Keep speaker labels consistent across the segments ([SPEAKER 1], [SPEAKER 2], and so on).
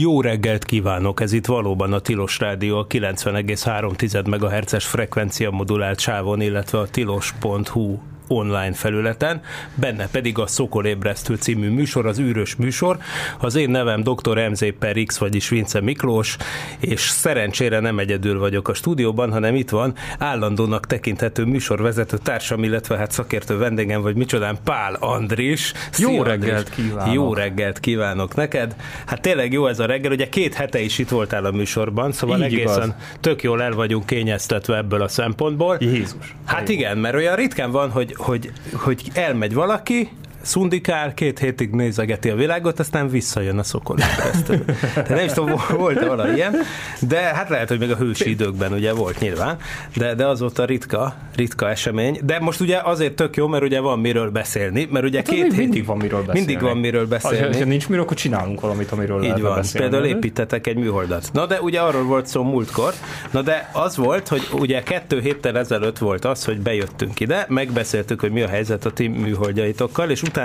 [SPEAKER 1] Jó reggelt kívánok! Ez itt valóban a Tilos Rádió a 90,3 MHz-es frekvencia modulált sávon, illetve a tilos.hu online felületen, benne pedig a Szokolébresztő című műsor, az űrös műsor. Az én nevem dr. MZ per X, vagyis Vince Miklós, és szerencsére nem egyedül vagyok a stúdióban, hanem itt van állandónak tekinthető műsorvezető társam, illetve hát szakértő vendégem, vagy micsodán Pál Andris.
[SPEAKER 2] Jó
[SPEAKER 1] Szia,
[SPEAKER 2] reggelt kívánok!
[SPEAKER 1] Jó reggelt kívánok neked! Hát tényleg jó ez a reggel, ugye két hete is itt voltál a műsorban, szóval
[SPEAKER 2] Így
[SPEAKER 1] egészen
[SPEAKER 2] igaz.
[SPEAKER 1] tök jól el vagyunk kényeztetve ebből a szempontból.
[SPEAKER 2] Jézus.
[SPEAKER 1] Hát igen, mert olyan ritkán van, hogy, hogy, hogy elmegy valaki, szundikál, két hétig nézegeti a világot, aztán visszajön a szokolébresztő. De nem is tudom, volt valami ilyen, de hát lehet, hogy még a hősi időkben ugye volt nyilván, de, de azóta ritka, ritka esemény. De most ugye azért tök jó, mert ugye van miről beszélni, mert ugye
[SPEAKER 2] Hát
[SPEAKER 1] két
[SPEAKER 2] mindig,
[SPEAKER 1] hétig
[SPEAKER 2] van miről beszélni.
[SPEAKER 1] Mindig van miről beszélni.
[SPEAKER 2] ha nincs miről, akkor csinálunk valamit, amiről
[SPEAKER 1] Így van,
[SPEAKER 2] beszélni.
[SPEAKER 1] például építetek egy műholdat. Na de ugye arról volt szó múltkor, na de az volt, hogy ugye kettő héttel ezelőtt volt az, hogy bejöttünk ide, megbeszéltük, hogy mi a helyzet a ti műholdjaitokkal, és utána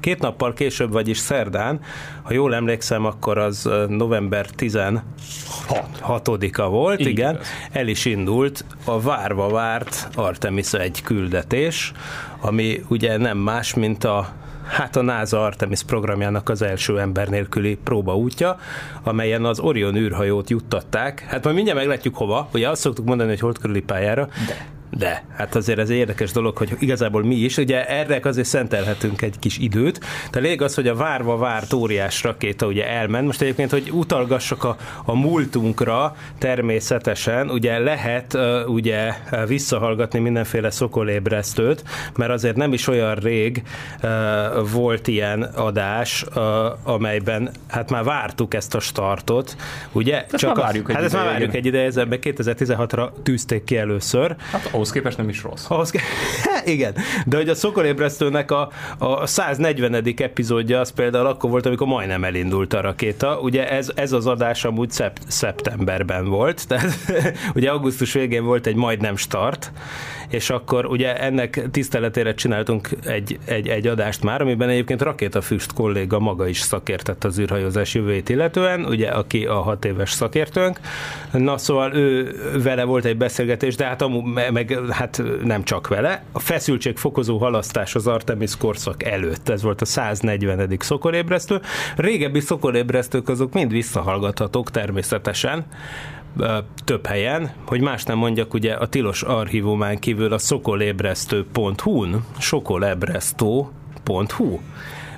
[SPEAKER 1] két nappal később, vagyis szerdán, ha jól emlékszem, akkor az november 16-a volt,
[SPEAKER 2] Így
[SPEAKER 1] igen,
[SPEAKER 2] igaz.
[SPEAKER 1] el is indult a várva várt Artemis egy küldetés, ami ugye nem más, mint a Hát a NASA Artemis programjának az első ember nélküli próbaútja, amelyen az Orion űrhajót juttatták. Hát majd mindjárt meglátjuk hova. Ugye azt szoktuk mondani, hogy hold körüli pályára. De. De, hát azért ez egy érdekes dolog, hogy igazából mi is, ugye erre azért szentelhetünk egy kis időt. De lényeg az, hogy a várva várt óriás rakéta ugye elment. Most egyébként, hogy utalgassak a, a múltunkra természetesen, ugye lehet uh, ugye visszahallgatni mindenféle szokolébresztőt, mert azért nem is olyan rég uh, volt ilyen adás, uh, amelyben hát már vártuk ezt a startot, ugye?
[SPEAKER 2] Ezt már várjuk egy
[SPEAKER 1] hát ezt már várjuk egy ideje, meg 2016-ra tűzték ki először.
[SPEAKER 2] Hát ahhoz képest nem is rossz.
[SPEAKER 1] Ahhoz ke- Igen, de hogy a Szokolébresztőnek a, a 140. epizódja az például akkor volt, amikor majdnem elindult a rakéta. Ugye ez, ez az adás amúgy szept, szeptemberben volt, tehát ugye augusztus végén volt egy majdnem start, és akkor ugye ennek tiszteletére csináltunk egy, egy, egy adást már, amiben egyébként Rakétafüst kolléga maga is szakértett az űrhajózás jövőjét illetően, ugye aki a hat éves szakértőnk. Na szóval ő vele volt egy beszélgetés, de hát amúgy me- hát nem csak vele. A feszültségfokozó halasztás az Artemis korszak előtt, ez volt a 140. szokolébresztő. Régebbi szokolébresztők azok mind visszahallgathatók természetesen, több helyen, hogy más nem mondjak, ugye a tilos archívumán kívül a szokolébresztő.hu-n, sokolebresztó.hu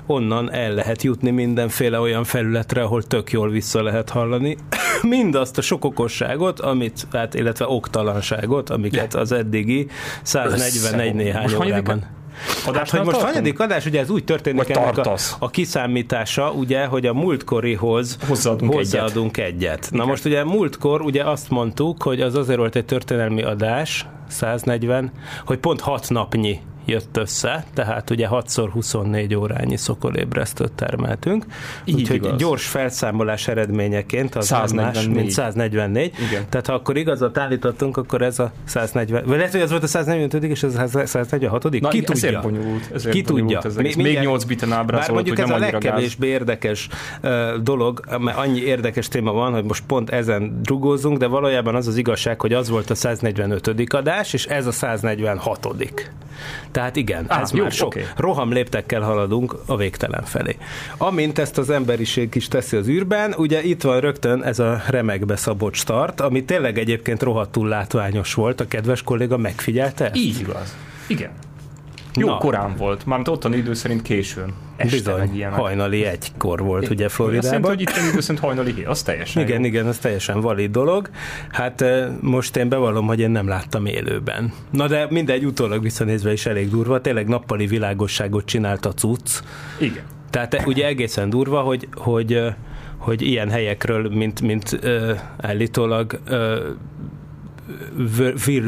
[SPEAKER 1] onnan el lehet jutni mindenféle olyan felületre, ahol tök jól vissza lehet hallani mindazt a sok okosságot, amit, hát, illetve oktalanságot, amiket az eddigi 141 néhány órában. Hát,
[SPEAKER 2] Adásnál
[SPEAKER 1] hogy most
[SPEAKER 2] tartunk?
[SPEAKER 1] hanyadik adás, ugye ez úgy történik
[SPEAKER 2] Vagy
[SPEAKER 1] ennek a,
[SPEAKER 2] tartasz?
[SPEAKER 1] a kiszámítása, ugye, hogy a múltkorihoz
[SPEAKER 2] Hozzáadunk
[SPEAKER 1] hozzáadunk egyet. egyet. Na most ugye múltkor ugye azt mondtuk, hogy az azért volt egy történelmi adás, 140, hogy pont 6 napnyi jött össze, tehát ugye 6x24 órányi szokolébresztőt termeltünk.
[SPEAKER 2] Így
[SPEAKER 1] Úgyhogy
[SPEAKER 2] igaz.
[SPEAKER 1] gyors felszámolás eredményeként az nem más,
[SPEAKER 2] 144.
[SPEAKER 1] mint 144.
[SPEAKER 2] Igen.
[SPEAKER 1] Tehát ha akkor igazat állítottunk, akkor ez a 140, vagy lehet, hogy ez volt a 145 és ez a 146
[SPEAKER 2] Na,
[SPEAKER 1] Ki
[SPEAKER 2] igen,
[SPEAKER 1] tudja?
[SPEAKER 2] ezért bonyolult. Ezért
[SPEAKER 1] Ki
[SPEAKER 2] bonyolult
[SPEAKER 1] tudja?
[SPEAKER 2] Ez Még
[SPEAKER 1] mindjárt-
[SPEAKER 2] 8 biten ábrázolt,
[SPEAKER 1] mondjuk
[SPEAKER 2] hogy
[SPEAKER 1] ez
[SPEAKER 2] nem
[SPEAKER 1] a
[SPEAKER 2] annyira gáz.
[SPEAKER 1] legkevésbé érdekes uh, dolog, mert annyi érdekes téma van, hogy most pont ezen drugózunk, de valójában az az igazság, hogy az volt a 145. adás, és ez a 146. Tehát igen,
[SPEAKER 2] Á,
[SPEAKER 1] ez
[SPEAKER 2] jó,
[SPEAKER 1] már sok.
[SPEAKER 2] oké.
[SPEAKER 1] Roham léptekkel haladunk a végtelen felé. Amint ezt az emberiség is teszi az űrben, ugye itt van rögtön ez a remekbe szabott start, ami tényleg egyébként rohadtul látványos volt, a kedves kolléga megfigyelte ezt?
[SPEAKER 2] Így igaz. Igen. Jó
[SPEAKER 1] Na.
[SPEAKER 2] korán volt, mármint ottani idő szerint későn. Este
[SPEAKER 1] Bizony,
[SPEAKER 2] meg ilyenek.
[SPEAKER 1] hajnali egykor volt ugye
[SPEAKER 2] Szerintem,
[SPEAKER 1] Floridában.
[SPEAKER 2] hogy itt idő szerint hajnali hé, az teljesen
[SPEAKER 1] Igen,
[SPEAKER 2] jó.
[SPEAKER 1] igen, ez teljesen valid dolog. Hát eh, most én bevallom, hogy én nem láttam élőben. Na de mindegy, utólag visszanézve is elég durva. Tényleg nappali világosságot csinált a cucc.
[SPEAKER 2] Igen.
[SPEAKER 1] Tehát eh, ugye egészen durva, hogy, hogy, eh, hogy ilyen helyekről, mint, mint uh, állítólag Vir-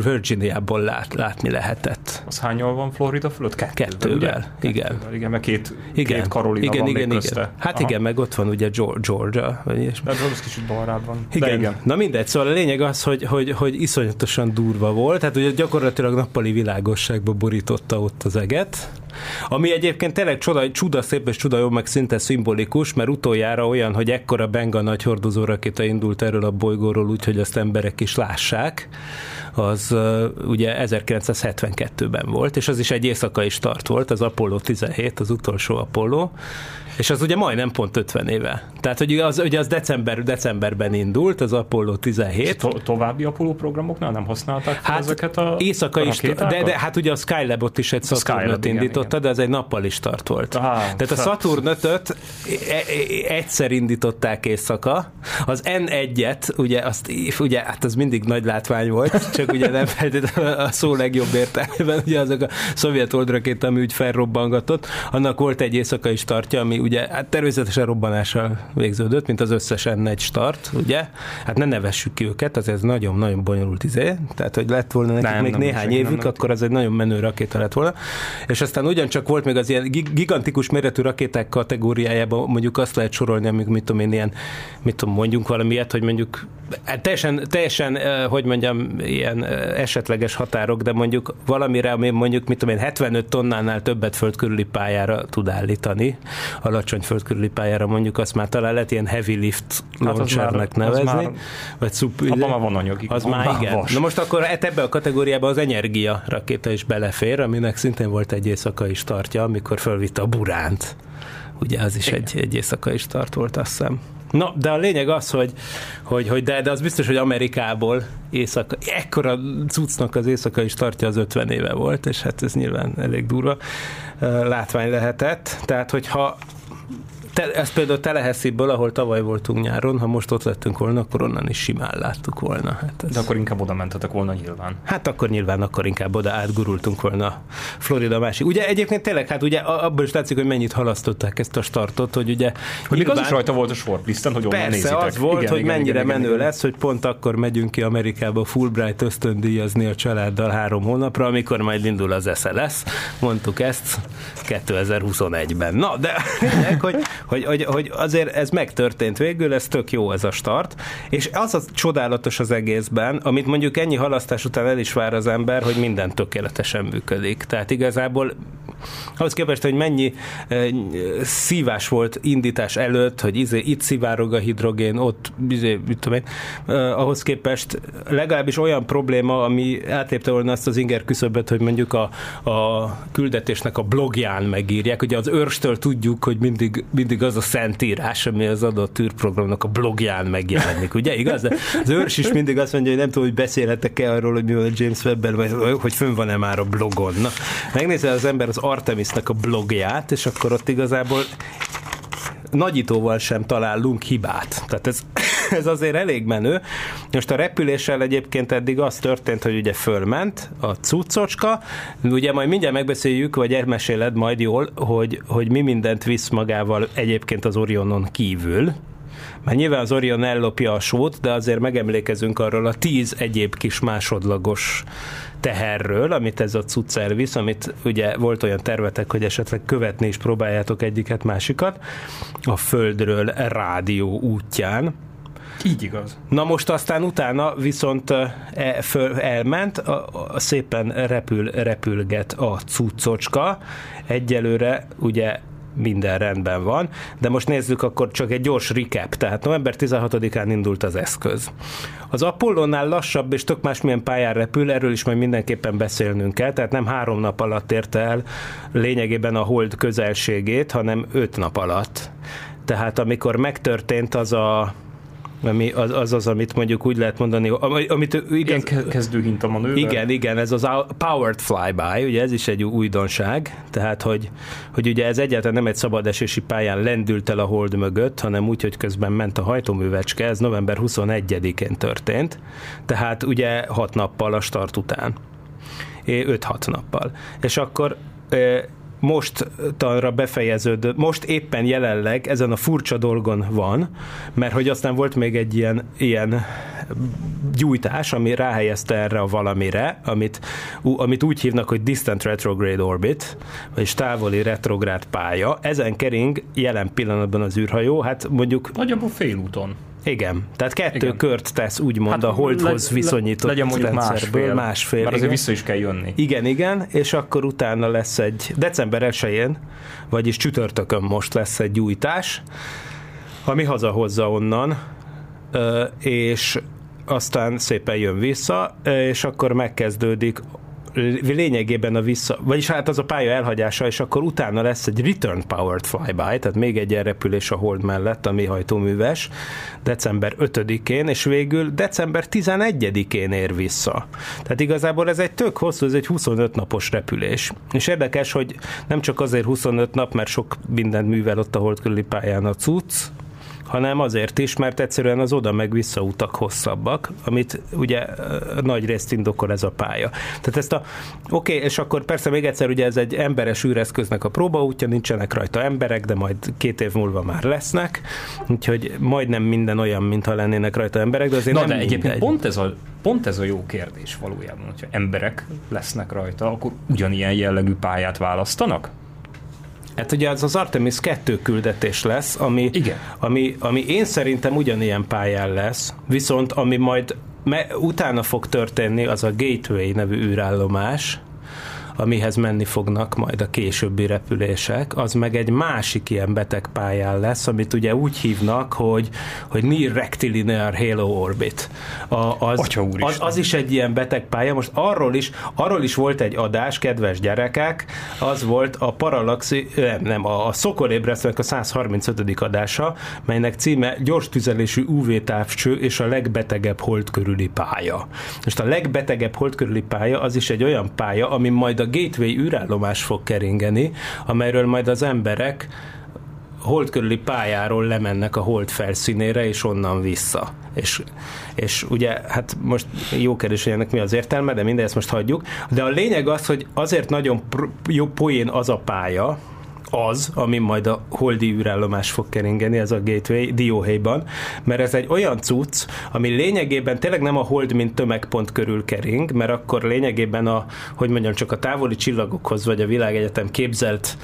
[SPEAKER 1] Virginiából lát, látni lehetett.
[SPEAKER 2] Az hányal van Florida fölött? Kettővel,
[SPEAKER 1] Kettővel,
[SPEAKER 2] ugye?
[SPEAKER 1] igen.
[SPEAKER 2] Kettővel, igen, meg két,
[SPEAKER 1] Igen,
[SPEAKER 2] két Karolina
[SPEAKER 1] igen,
[SPEAKER 2] van
[SPEAKER 1] igen, igen.
[SPEAKER 2] közte.
[SPEAKER 1] Hát
[SPEAKER 2] Aha.
[SPEAKER 1] igen, meg ott van ugye Geor- Georgia, vagy ilyesmi.
[SPEAKER 2] De az kicsit balrád van.
[SPEAKER 1] Igen.
[SPEAKER 2] De igen.
[SPEAKER 1] Na mindegy, szóval a lényeg az, hogy, hogy, hogy iszonyatosan durva volt, tehát ugye gyakorlatilag nappali világosságba borította ott az eget, ami egyébként tényleg csoda, csuda szép és csuda jó, meg szinte szimbolikus, mert utoljára olyan, hogy ekkora Benga nagy hordozó rakéta indult erről a bolygóról, úgyhogy azt emberek is lássák, az ugye 1972-ben volt, és az is egy éjszakai start volt, az Apollo 17, az utolsó Apollo, és az ugye majdnem pont 50 éve. Tehát, hogy az, ugye az december, decemberben indult, az Apollo 17,
[SPEAKER 2] To- további Apollo programoknál nem használták fel
[SPEAKER 1] Hát
[SPEAKER 2] ezeket a
[SPEAKER 1] éjszaka is, de, de hát ugye a Skylab-ot is egy Saturnot
[SPEAKER 2] igen, igen.
[SPEAKER 1] de ez egy nappali start volt.
[SPEAKER 2] Ah,
[SPEAKER 1] Tehát a
[SPEAKER 2] hát.
[SPEAKER 1] Saturn 5 egyszer indították éjszaka, az N1-et, ugye, azt, ugye, hát az mindig nagy látvány volt, csak ugye nem feltétlenül a szó legjobb értelmében, ugye azok a szovjet oldrakét, ami úgy felrobbangatott, annak volt egy éjszakai startja, ami ugye hát természetesen robbanással végződött, mint az összes N1 start, ugye? Hát ne nevessük ki őket, az ez nagyon-nagyon bonyolult izé, tehát hogy lett volna nekik
[SPEAKER 2] Nem,
[SPEAKER 1] még
[SPEAKER 2] nem,
[SPEAKER 1] néhány
[SPEAKER 2] nem
[SPEAKER 1] évük,
[SPEAKER 2] nem.
[SPEAKER 1] akkor az egy nagyon menő rakéta lett volna. És aztán ugyancsak volt még az ilyen gig- gigantikus méretű rakéták kategóriájában, mondjuk azt lehet sorolni, amik mit tudom én, ilyen, mit tudom, mondjunk valamilyet, hogy mondjuk hát teljesen, teljesen, hogy mondjam, ilyen esetleges határok, de mondjuk valamire, ami mondjuk, mit tudom én, 75 tonnánál többet földkörüli pályára tud állítani, alacsony földkörüli pályára mondjuk, azt már talán lehet ilyen heavy lift
[SPEAKER 2] Hát
[SPEAKER 1] launchernek
[SPEAKER 2] az
[SPEAKER 1] nevezni,
[SPEAKER 2] már-
[SPEAKER 1] vagy szup,
[SPEAKER 2] Abban már van anyag,
[SPEAKER 1] az
[SPEAKER 2] van
[SPEAKER 1] már igen.
[SPEAKER 2] vas.
[SPEAKER 1] Na most akkor hát ebbe a kategóriába az energia rakéta is belefér, aminek szintén volt egy éjszakai startja, amikor fölvitte a buránt. Ugye az is egy, egy éjszakai start volt, azt hiszem. Na, de a lényeg az, hogy, hogy, hogy de, de az biztos, hogy Amerikából éjszaka, ekkora cuccnak az éjszakai startja az 50 éve volt, és hát ez nyilván elég durva látvány lehetett. Tehát, hogyha te, ezt például Telehesziből, ahol tavaly voltunk nyáron, ha most ott lettünk volna, akkor onnan is simán láttuk volna. Hát, ez,
[SPEAKER 2] De akkor inkább oda mentetek volna nyilván.
[SPEAKER 1] hát akkor nyilván akkor inkább oda átgurultunk volna Florida másik. Ugye egyébként tényleg, hát ugye abból is látszik, hogy mennyit halasztották ezt a startot, hogy ugye
[SPEAKER 2] Hogy még az
[SPEAKER 1] nyilván-
[SPEAKER 2] is rajta volt a shortlisten, hogy onnan
[SPEAKER 1] Persze,
[SPEAKER 2] nézitek.
[SPEAKER 1] az volt,
[SPEAKER 2] Igen,
[SPEAKER 1] hogy
[SPEAKER 2] igen,
[SPEAKER 1] mennyire
[SPEAKER 2] igen,
[SPEAKER 1] menő
[SPEAKER 2] igen.
[SPEAKER 1] lesz, hogy pont akkor megyünk ki Amerikába Fulbright ösztöndíjazni a családdal három hónapra, amikor majd indul az SLS. Mondtuk ezt 2021-ben. Na, de hogy, hogy, hogy, hogy azért ez megtörtént végül, ez tök jó ez a start, és az a csodálatos az egészben, amit mondjuk ennyi halasztás után el is vár az ember, hogy minden tökéletesen működik. Tehát igazából ahhoz képest, hogy mennyi eh, szívás volt indítás előtt, hogy izé, itt szivárog a hidrogén, ott, izé, mit tudom én, eh, ahhoz képest legalábbis olyan probléma, ami átlépte volna azt az inger küszöbet, hogy mondjuk a, a küldetésnek a blogján megírják. Ugye az őrstől tudjuk, hogy mindig, mindig az a szentírás, ami az adott űrprogramnak a blogján megjelenik, ugye? Igaz? De az őrs is mindig azt mondja, hogy nem tudom, hogy beszélhetek-e arról, hogy mi van a James Webben, vagy hogy fönn van-e már a blogon. Na, megnézze az ember az Artemisnek a blogját, és akkor ott igazából nagyítóval sem találunk hibát. Tehát ez, ez azért elég menő. Most a repüléssel egyébként eddig az történt, hogy ugye fölment a cuccocska, ugye majd mindjárt megbeszéljük, vagy elmeséled majd jól, hogy, hogy mi mindent visz magával egyébként az Orionon kívül, mert nyilván az Orion ellopja a sót, de azért megemlékezünk arról a tíz egyéb kis másodlagos teherről, amit ez a cucc elvisz, amit ugye volt olyan tervetek, hogy esetleg követni is próbáljátok egyiket, másikat, a Földről rádió útján.
[SPEAKER 2] Így igaz.
[SPEAKER 1] Na most aztán utána viszont e, föl, elment, a, a, szépen repül, repülget a cuccocska. Egyelőre ugye minden rendben van, de most nézzük akkor csak egy gyors recap, tehát november 16-án indult az eszköz. Az Apollonnál lassabb és tök másmilyen pályán repül, erről is majd mindenképpen beszélnünk kell, tehát nem három nap alatt érte el lényegében a hold közelségét, hanem öt nap alatt. Tehát amikor megtörtént az a ami az, az az, amit mondjuk úgy lehet mondani, ami- amit
[SPEAKER 2] Igen, ke- kezdő hint a manőver.
[SPEAKER 1] igen, igen, ez az powered flyby, ugye ez is egy újdonság, tehát hogy, hogy ugye ez egyáltalán nem egy szabadesési pályán lendült el a hold mögött, hanem úgy, hogy közben ment a hajtóművecske, ez november 21-én történt, tehát ugye hat nappal a start után. 5-6 nappal. És akkor mostanra befejeződő, most éppen jelenleg ezen a furcsa dolgon van, mert hogy aztán volt még egy ilyen, ilyen gyújtás, ami ráhelyezte erre a valamire, amit, ú- amit úgy hívnak, hogy Distant Retrograde Orbit, vagyis távoli retrográd pálya. Ezen kering jelen pillanatban az űrhajó, hát mondjuk
[SPEAKER 2] Nagyjából félúton.
[SPEAKER 1] Igen, tehát kettő
[SPEAKER 2] Igen.
[SPEAKER 1] kört tesz úgymond hát a holdhoz
[SPEAKER 2] le-
[SPEAKER 1] viszonyított
[SPEAKER 2] legyen mondjuk másfél,
[SPEAKER 1] másfél
[SPEAKER 2] Mert azért vissza is kell jönni.
[SPEAKER 1] Igen, igen, és akkor utána lesz egy december 1-én, vagyis csütörtökön most lesz egy gyújtás, ami hazahozza onnan, és aztán szépen jön vissza, és akkor megkezdődik lényegében a vissza, vagyis hát az a pálya elhagyása, és akkor utána lesz egy return powered flyby, tehát még egy ilyen repülés a hold mellett, ami hajtóműves, december 5-én, és végül december 11-én ér vissza. Tehát igazából ez egy tök hosszú, ez egy 25 napos repülés. És érdekes, hogy nem csak azért 25 nap, mert sok mindent művel ott a hold körüli pályán a cucc, hanem azért is, mert egyszerűen az oda meg vissza utak hosszabbak, amit ugye nagy részt indokol ez a pálya. Tehát ezt a, oké, okay, és akkor persze még egyszer, ugye ez egy emberes űreszköznek a próbaútja, nincsenek rajta emberek, de majd két év múlva már lesznek, úgyhogy majdnem minden olyan, mintha lennének rajta emberek, de azért
[SPEAKER 2] Na
[SPEAKER 1] nem
[SPEAKER 2] de egyébként
[SPEAKER 1] mindegy.
[SPEAKER 2] pont ez, a, pont ez a jó kérdés valójában, hogyha emberek lesznek rajta, akkor ugyanilyen jellegű pályát választanak?
[SPEAKER 1] Hát ugye az az Artemis 2 küldetés lesz, ami,
[SPEAKER 2] Igen.
[SPEAKER 1] ami, ami én szerintem ugyanilyen pályán lesz, viszont ami majd me, utána fog történni, az a Gateway nevű űrállomás, amihez menni fognak majd a későbbi repülések, az meg egy másik ilyen beteg pályán lesz, amit ugye úgy hívnak, hogy, hogy Near Rectilinear Halo Orbit. A, az, az, az is egy ilyen beteg pálya. Most arról is, arról is volt egy adás, kedves gyerekek, az volt a Paralaxi, nem, nem a, a Szokolébresztőnek a 135. adása, melynek címe Gyors tüzelésű UV távcső és a legbetegebb hold körüli pálya. Most a legbetegebb hold körüli pálya az is egy olyan pálya, ami majd a Gateway űrállomás fog keringeni, amelyről majd az emberek hold körüli pályáról lemennek a hold felszínére, és onnan vissza. És, és ugye, hát most jó kérdés, hogy ennek mi az értelme, de mindezt most hagyjuk. De a lényeg az, hogy azért nagyon pr- jó poén az a pálya, az, ami majd a holdi űrállomás fog keringeni, ez a Gateway Dióhéjban, mert ez egy olyan cucc, ami lényegében tényleg nem a hold, mint tömegpont körül kering, mert akkor lényegében a, hogy mondjam, csak a távoli csillagokhoz vagy a világegyetem képzelt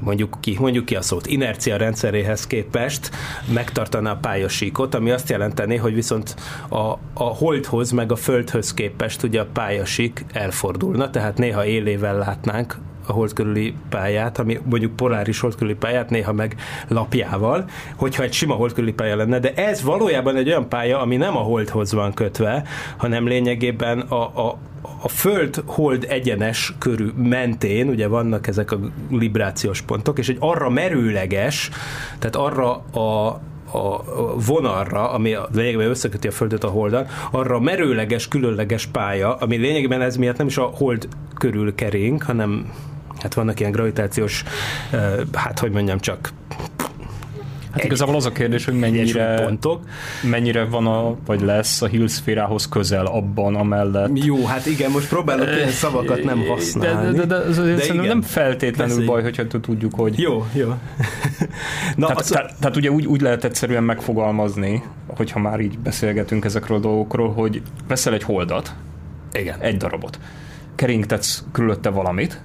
[SPEAKER 1] mondjuk ki, mondjuk ki a szót, inercia rendszeréhez képest megtartaná a pályasíkot, ami azt jelenteni, hogy viszont a, a holdhoz meg a földhöz képest ugye a pályasík elfordulna, tehát néha élével látnánk a hold körüli pályát, ami mondjuk poláris hold körüli pályát, néha meg lapjával, hogyha egy sima hold körüli pálya lenne, de ez valójában egy olyan pálya, ami nem a holdhoz van kötve, hanem lényegében a, a, a föld-hold egyenes körű mentén, ugye vannak ezek a librációs pontok, és egy arra merőleges, tehát arra a, a vonalra, ami lényegében összeköti a Földet a Holdan, arra a merőleges, különleges pálya, ami lényegében ez miatt nem is a Hold körül kering, hanem hát vannak ilyen gravitációs, eh, hát hogy mondjam csak,
[SPEAKER 2] Hát igazából az a kérdés, hogy mennyire,
[SPEAKER 1] pontok.
[SPEAKER 2] mennyire van a, vagy lesz a Hill szférához közel abban amellett.
[SPEAKER 1] Jó, hát igen, most próbálok ilyen szavakat nem használni.
[SPEAKER 2] De, de, de, de, de, de szerintem
[SPEAKER 1] igen.
[SPEAKER 2] nem feltétlenül
[SPEAKER 1] Beszélj.
[SPEAKER 2] baj, hogyha tudjuk, hogy...
[SPEAKER 1] Jó, jó. Na,
[SPEAKER 2] Tehát,
[SPEAKER 1] az,
[SPEAKER 2] tehát, tehát ugye úgy, úgy lehet egyszerűen megfogalmazni, hogyha már így beszélgetünk ezekről a dolgokról, hogy veszel egy holdat,
[SPEAKER 1] igen.
[SPEAKER 2] egy darabot, keringtetsz körülötte valamit,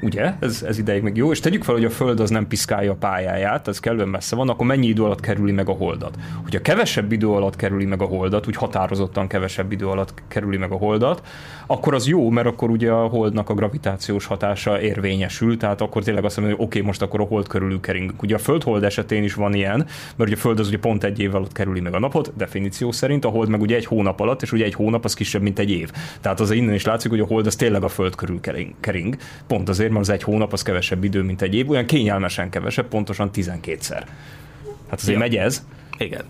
[SPEAKER 2] ugye? Ez, ez ideig még jó, és tegyük fel, hogy a Föld az nem piszkálja a pályáját, ez kellően messze van, akkor mennyi idő alatt kerüli meg a holdat? Hogyha kevesebb idő alatt kerüli meg a holdat, úgy határozottan kevesebb idő alatt kerüli meg a holdat, akkor az jó, mert akkor ugye a holdnak a gravitációs hatása érvényesül, tehát akkor tényleg azt mondja, hogy oké, most akkor a hold körül keringünk. Ugye a Föld-hold esetén is van ilyen, mert ugye a Föld az ugye pont egy év alatt kerüli meg a napot, definíció szerint, a hold meg ugye egy hónap alatt, és ugye egy hónap az kisebb, mint egy év. Tehát az innen is látszik, hogy a hold az tényleg a Föld körül kering, kering. Pont azért, mert az egy hónap az kevesebb idő, mint egy év, olyan kényelmesen kevesebb, pontosan 12-szer. Hát azért
[SPEAKER 1] Ja.
[SPEAKER 2] megy ez.
[SPEAKER 1] Igen.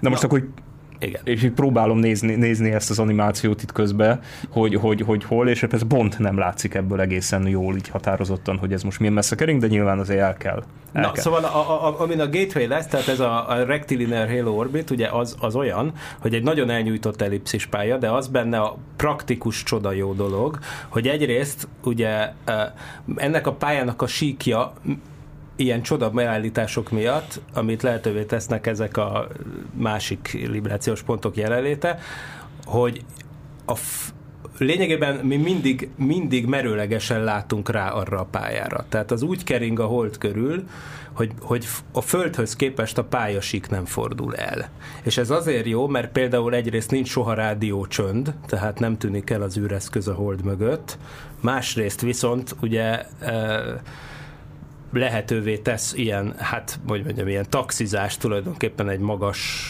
[SPEAKER 2] Na most akkor
[SPEAKER 1] Igen.
[SPEAKER 2] és így próbálom nézni, nézni ezt az animációt itt közben, hogy, hogy, hogy hol, és ez pont nem látszik ebből egészen jól, így határozottan, hogy ez most milyen messze kering, de nyilván azért el kell. El
[SPEAKER 1] Na,
[SPEAKER 2] kell.
[SPEAKER 1] szóval a, a, amin a gateway lesz, tehát ez a, a rectilinear halo orbit, ugye az, az olyan, hogy egy nagyon elnyújtott ellipszis pálya, de az benne a praktikus csoda jó dolog, hogy egyrészt ugye eh, ennek a pályának a síkja ilyen csoda beállítások miatt, amit lehetővé tesznek ezek a másik librációs pontok jelenléte, hogy a f- lényegében mi mindig, mindig merőlegesen látunk rá arra a pályára. Tehát az úgy kering a hold körül, hogy, hogy a Földhöz képest a pályasík nem fordul el. És ez azért jó, mert például egyrészt nincs soha rádió csönd, tehát nem tűnik el az űreszköz a hold mögött, másrészt viszont ugye e, lehetővé tesz ilyen, hát hogy mondjam, ilyen taxizás tulajdonképpen egy magas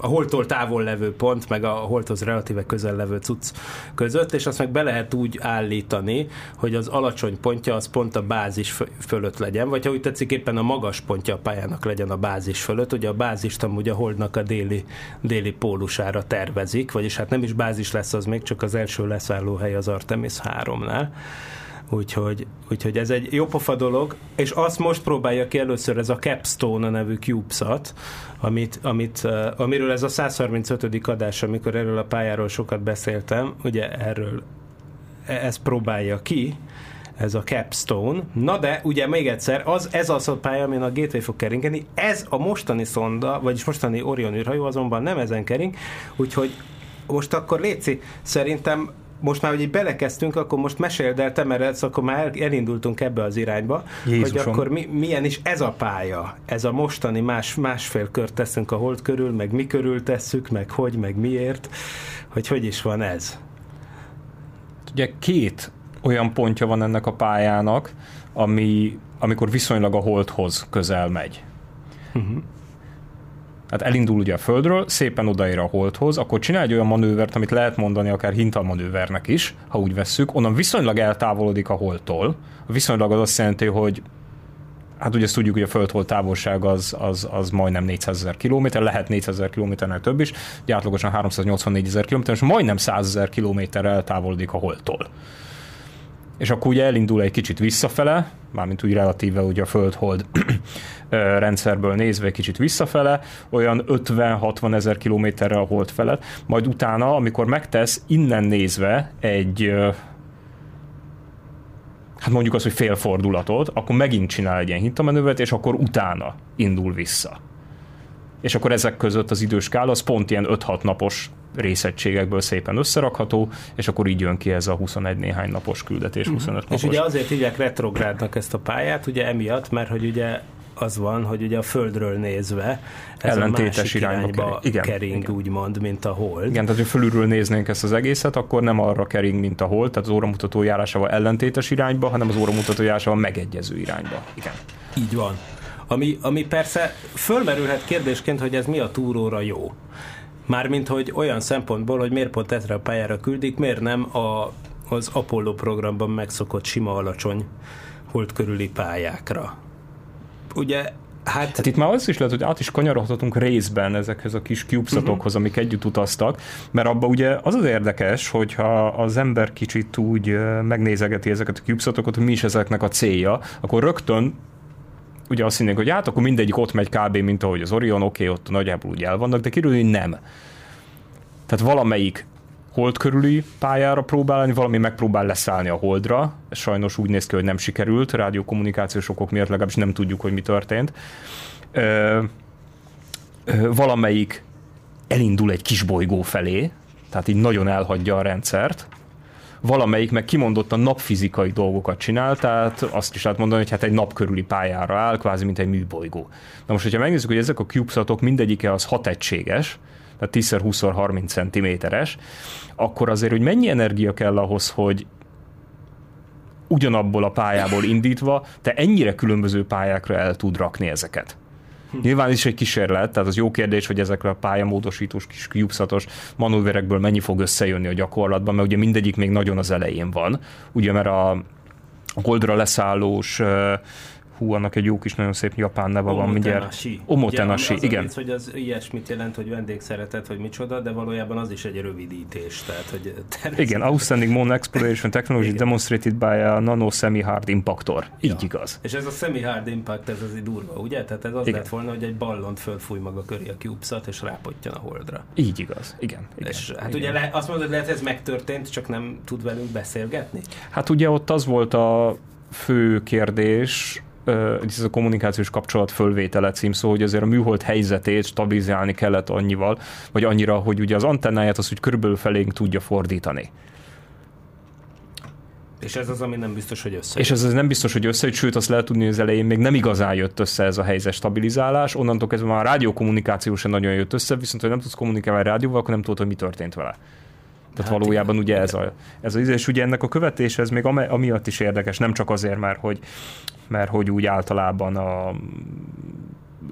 [SPEAKER 1] a holtól távol levő pont, meg a holthoz relatíve közel levő cucc között, és azt meg be lehet úgy állítani, hogy az alacsony pontja az pont a bázis fö- fölött legyen, vagy ha úgy tetszik, éppen a magas pontja a pályának legyen a bázis fölött. Ugye a bázist amúgy a holdnak a déli, déli pólusára tervezik, vagyis hát nem is bázis lesz az még, csak az első leszálló hely az Artemis 3-nál. Úgyhogy, úgyhogy ez egy jó pofa dolog, és azt most próbálja ki először ez a Capstone nevű CubeSat, amit, amit, amiről ez a 135. adás, amikor erről a pályáról sokat beszéltem, ugye erről e- ez próbálja ki, ez a Capstone. Na de, ugye még egyszer, az, ez az a pálya, amin a Gateway fog keringeni, ez a mostani szonda, vagyis mostani Orion űrhajó azonban nem ezen kering, úgyhogy most akkor Léci, szerintem most már, hogy így belekezdtünk, akkor most meséld el, te meredsz, akkor már el- elindultunk ebbe az irányba,
[SPEAKER 2] Jézusom.
[SPEAKER 1] hogy akkor mi, milyen is ez a pálya, ez a mostani más, másfél kört teszünk a hold körül, meg mi körül tesszük, meg hogy, meg miért, hogy hogy is van ez.
[SPEAKER 2] Ugye két olyan pontja van ennek a pályának, ami, amikor viszonylag a holdhoz közel megy. Hát elindul ugye a Földről, szépen odaér a holdhoz, akkor csinál egy olyan manővert, amit lehet mondani akár hintalmanővernek is, ha úgy vesszük, onnan viszonylag eltávolodik a holdtól. Viszonylag az azt jelenti, hogy hát ugye ezt tudjuk, hogy a földhold távolság az, az, az majdnem 400 ezer kilométer, lehet 400 ezer kilométernek több is, ugye átlagosan 384 ezer kilométer, és majdnem 100 ezer kilométer eltávolodik a holdtól. És akkor ugye elindul egy kicsit visszafele, mármint úgy relatíve ugye a föld-hold rendszerből nézve egy kicsit visszafele, olyan 50-60 ezer kilométerre a hold felett, majd utána, amikor megtesz innen nézve egy hát mondjuk azt, hogy félfordulatot, akkor megint csinál egy ilyen hintamenővet, és akkor utána indul vissza. És akkor ezek között az időskála az pont ilyen 5-6 napos részegységekből szépen összerakható, és akkor így jön ki ez a 21 néhány napos küldetés, 25 napos.
[SPEAKER 1] És ugye azért hívják retrográdnak ezt a pályát, ugye emiatt, mert hogy ugye az van, hogy ugye a Földről nézve ez
[SPEAKER 2] Ellentétes
[SPEAKER 1] a másik
[SPEAKER 2] irányba
[SPEAKER 1] irányba,
[SPEAKER 2] kering. Igen,
[SPEAKER 1] kering,
[SPEAKER 2] igen.
[SPEAKER 1] úgymond, mint a hold.
[SPEAKER 2] Igen, tehát, hogy fölülről néznénk ezt az egészet, akkor nem arra kering, mint a hold, tehát az óramutató járásával ellentétes irányba, hanem az óramutató járásával megegyező irányba. Igen.
[SPEAKER 1] Így van. Ami, ami persze fölmerülhet kérdésként, hogy ez mi a túróra jó. Mármint, hogy olyan szempontból, hogy miért pont ezre a pályára küldik, miért nem a, az Apollo programban megszokott sima alacsony hold körüli pályákra. Ugye, hát,
[SPEAKER 2] Hát itt már az is lehet, hogy át is kanyarodhatunk részben ezekhez a kis cubesatokhoz, amik együtt utaztak, mert abban ugye az az érdekes, hogyha az ember kicsit úgy megnézegeti ezeket a cubesatokat, hogy mi is ezeknek a célja, akkor rögtön ugye azt hinnénk, hogy hát akkor mindegyik ott megy kb. mint ahogy az Orion, oké, okay, ott nagyjából úgy el vannak, de hogy nem. Tehát valamelyik hold körüli pályára próbálni, valami megpróbál leszállni a holdra. Ez sajnos úgy néz ki, hogy nem sikerült, rádiókommunikációs okok miatt legalábbis nem tudjuk, hogy mi történt. Ö, ö, valamelyik elindul egy kis bolygó felé, tehát így nagyon elhagyja a rendszert, valamelyik meg kimondottan napfizikai dolgokat csinál, tehát azt is lehet mondani, hogy hát egy nap körüli pályára áll, kvázi mint egy műbolygó. Na most, hogyha megnézzük, hogy ezek a CubeSatok mindegyike az hat egységes, tehát 10x20x30 cm-es, akkor azért, hogy mennyi energia kell ahhoz, hogy ugyanabból a pályából indítva, te ennyire különböző pályákra el tud rakni ezeket. Nyilván is egy kísérlet, tehát az jó kérdés, hogy ezekre a pályamódosítós kis cubeszatos manőverekből mennyi fog összejönni a gyakorlatban, mert ugye mindegyik még nagyon az elején van. Ugye, mert a holdra leszállós hú, annak egy jó kis, nagyon szép japán neve van mindjárt.
[SPEAKER 1] Omotenashi.
[SPEAKER 2] Omotenashi,
[SPEAKER 1] Ugye,
[SPEAKER 2] igen.
[SPEAKER 1] vicc, hogy az ilyesmit jelent, hogy vendégszeretet, hogy micsoda, de valójában az is egy rövidítés. Tehát, hogy
[SPEAKER 2] Igen, Outstanding Moon Exploration Technology
[SPEAKER 1] Igen.
[SPEAKER 2] demonstrated by a Nano Semi-Hard Impactor. Így
[SPEAKER 1] Ja.
[SPEAKER 2] igaz.
[SPEAKER 1] És ez a semi-hard impact, ez az durva, ugye? Tehát ez az
[SPEAKER 2] Igen.
[SPEAKER 1] lett volna, hogy egy ballont fölfúj maga köré a CubeSat, és rápottyan a holdra.
[SPEAKER 2] Így igaz. Igen. igen
[SPEAKER 1] és hát
[SPEAKER 2] igen.
[SPEAKER 1] ugye le, azt mondod, hogy lehet ez megtörtént, csak nem tud velünk beszélgetni?
[SPEAKER 2] Hát ugye ott az volt a fő kérdés, ez a kommunikációs kapcsolat fölvétele címszó, hogy azért a műhold helyzetét stabilizálni kellett annyival, vagy annyira, hogy ugye az antennáját az úgy körülbelül felénk tudja fordítani.
[SPEAKER 1] És ez az, ami nem biztos, hogy össze.
[SPEAKER 2] És ez az nem biztos, hogy összejött, sőt azt lehet tudni, hogy az elején még nem igazán jött össze ez a helyzet stabilizálás, onnantól kezdve már a rádiókommunikáció sem nagyon jött össze, viszont hogy nem tudsz kommunikálni rádióval, akkor nem tudod, hogy mi történt vele. Tehát
[SPEAKER 1] Hát
[SPEAKER 2] valójában
[SPEAKER 1] igen,
[SPEAKER 2] ugye ez a, ez a, és ugye ennek a követése, ez még amiatt is érdekes, nem csak azért, mert hogy, mert hogy úgy általában a